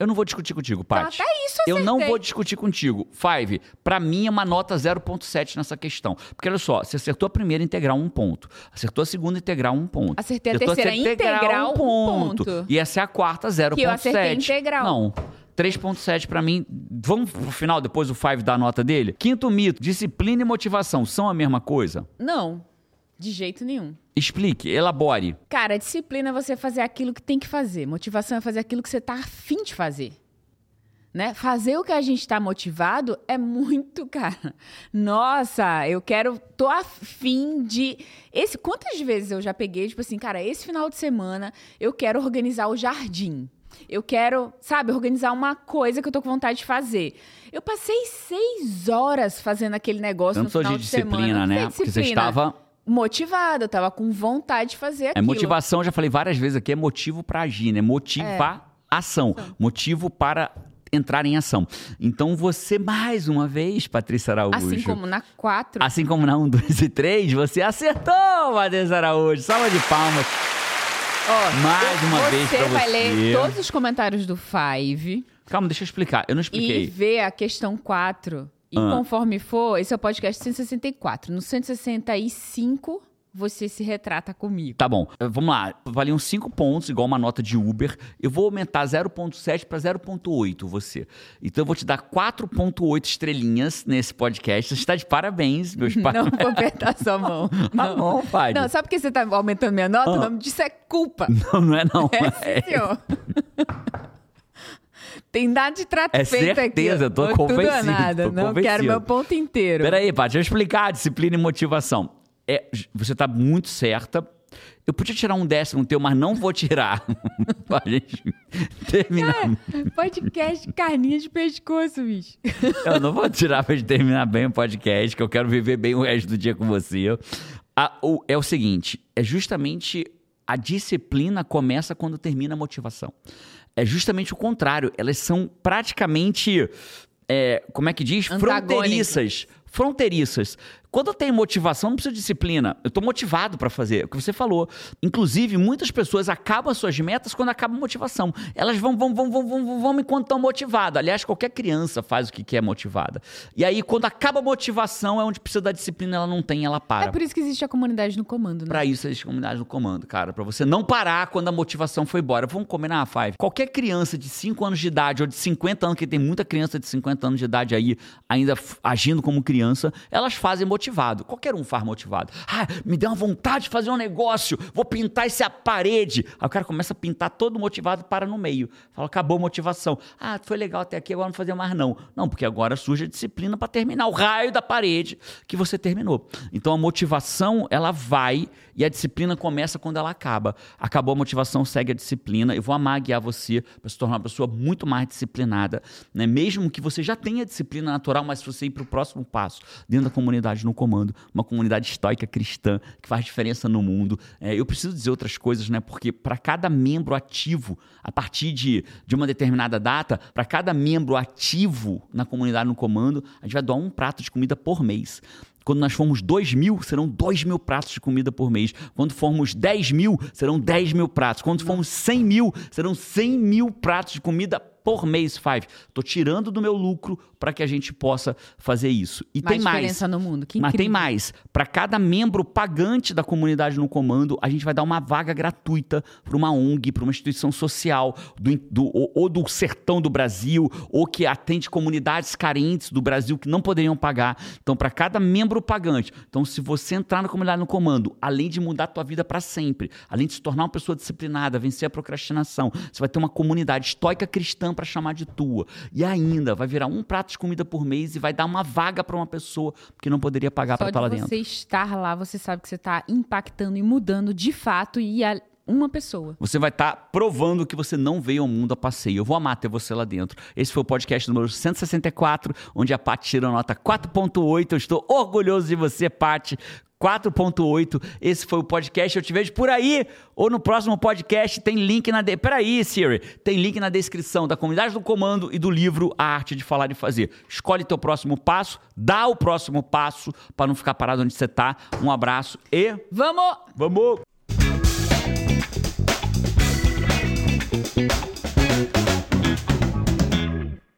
Eu não vou discutir contigo, Então, Paty. até isso eu Eu não acertei. vou discutir contigo. Five, pra mim é uma nota 0.7 nessa questão. Porque olha só, você acertou a primeira integral, um ponto. Acertou a segunda integral, um ponto. Acertei a Acertou terceira integral, um ponto. E essa é a quarta, 0.7. Que eu acertei integral. Não. 3.7 pra mim. Vamos pro final, depois o Five dá a nota dele? Quinto mito, disciplina e motivação são a mesma coisa? Não. De jeito nenhum. Explique, elabore. Cara, disciplina é você fazer aquilo que tem que fazer. Motivação é fazer aquilo que você tá afim de fazer. Né? Fazer o que a gente tá motivado é muito, cara. Nossa, eu quero. tô afim de. Esse, quantas vezes eu já peguei, tipo assim, cara, esse final de semana eu quero organizar o jardim. Eu quero, sabe, organizar uma coisa que eu tô com vontade de fazer. Eu passei seis horas fazendo aquele negócio Tanto no final de de, disciplina, semana. Né? sei Porque você disciplina. estava. motivada, eu tava com vontade de fazer É aquilo. motivação, já falei várias vezes aqui, é motivo pra agir, né? Motivar ação. Motivo para entrar em ação. Então você, mais uma vez, Patrícia Araújo. Assim como na 4. Assim como na 1, 2 e 3, você acertou, Patrícia Araújo. Salva de palmas. Mais uma você vez pra vai você. ler todos os comentários do Five Calma, deixa eu explicar. Eu não e expliquei. ver a questão 4. E Ah. conforme for, esse é o podcast 164. No 165, você se retrata comigo. Tá bom, eh, vamos lá. Valiam 5 pontos, igual uma nota de Uber. Eu vou aumentar 0,7 para 0,8 você. Então eu vou te dar 4,8 estrelinhas nesse podcast. Você está de parabéns, meus pais. Não vou apertar sua mão. Tá bom, pai. Não, sabe por que você tá aumentando minha nota? Ah. O nome disso é culpa. Não, não é não. É, senhor. Tem nada de trato É feito aqui. certeza, eu tô Ou Tudo ou convencido, nada. tô Não convencido. quero meu ponto inteiro. Peraí, Paty, deixa eu explicar disciplina e motivação. É, você tá muito certa. Eu podia tirar um décimo teu, mas não vou tirar. pra gente terminar. Podcast carninha de pescoço, bicho. Eu não vou tirar pra gente terminar bem o podcast, que eu quero viver bem o resto do dia com você. A- o- é o seguinte, é justamente a disciplina começa quando termina a motivação. É justamente o contrário. Elas são praticamente, é, como é que diz? Fronteiriças. Fronteiriças. Quando eu tenho motivação, não preciso de disciplina. Eu estou motivado para fazer, é o que você falou. Inclusive, muitas pessoas acabam as suas metas quando acaba a motivação. Elas vão, vão, vão, vão, vão, vão, enquanto estão motivadas. Aliás, qualquer criança faz o que quer motivada. E aí, quando acaba a motivação, é onde precisa da disciplina, ela não tem, ela para. É por isso que existe a comunidade no comando, né? Pra isso existe a comunidade no comando, cara. Pra você não parar quando a motivação foi embora. Vamos combinar, Five? Qualquer criança de 5 anos de idade ou de 50 anos, que tem muita criança de 50 anos de idade aí ainda agindo como criança, elas fazem motivado. Qualquer um faz motivado. Ah, me deu uma vontade de fazer um negócio, vou pintar essa parede. Aí o cara começa a pintar todo motivado para no meio. Fala, acabou a motivação. Ah, foi legal até aqui, agora não fazer mais não. Não, porque agora surge a disciplina para terminar o raio da parede que você terminou. Então a motivação, ela vai e a disciplina começa quando ela acaba. Acabou a motivação, segue a disciplina. Eu vou amar guiar você para se tornar uma pessoa muito mais disciplinada, né? Mesmo que você já tenha disciplina natural, mas se você ir para o próximo passo, dentro da comunidade no comando, uma comunidade estoica cristã que faz diferença no mundo. É, eu preciso dizer outras coisas, né? Porque para cada membro ativo, a partir de, de uma determinada data, para cada membro ativo na comunidade no comando, a gente vai doar um prato de comida por mês. Quando nós formos 2 mil, serão 2 mil pratos de comida por mês. Quando formos 10 mil, serão 10 mil pratos. Quando formos 100 mil, serão 100 mil pratos de comida por mês, Five. Tô tirando do meu lucro para que a gente possa fazer isso. E Mais tem mais. diferença no mundo. Que Mas tem mais. Para cada membro pagante da comunidade no comando, a gente vai dar uma vaga gratuita para uma ONG, para uma instituição social, do, do- ou, ou do sertão do Brasil, ou que atende comunidades carentes do Brasil que não poderiam pagar. Então, para cada membro pagante. Então, se você entrar na comunidade no comando, além de mudar a tua vida para sempre, além de se tornar uma pessoa disciplinada, vencer a procrastinação, você vai ter uma comunidade estoica cristã para chamar de tua. E ainda vai virar um prato de comida por mês e vai dar uma vaga para uma pessoa que não poderia pagar Só para estar lá de dentro. você estar lá, você sabe que você está impactando e mudando de fato e a uma pessoa. Você vai estar provando que você não veio ao mundo a passeio. Eu vou amar ter você lá dentro. Esse foi o podcast número 164, onde a Paty tirou nota 4.8. Eu estou orgulhoso de você, Paty. 4.8. Esse foi o podcast. Eu te vejo por aí ou no próximo podcast. Tem link na. De... Peraí, Siri. Tem link na descrição da comunidade do comando e do livro A Arte de Falar e Fazer. Escolhe teu próximo passo, dá o próximo passo para não ficar parado onde você está. Um abraço e Vamos! vamos!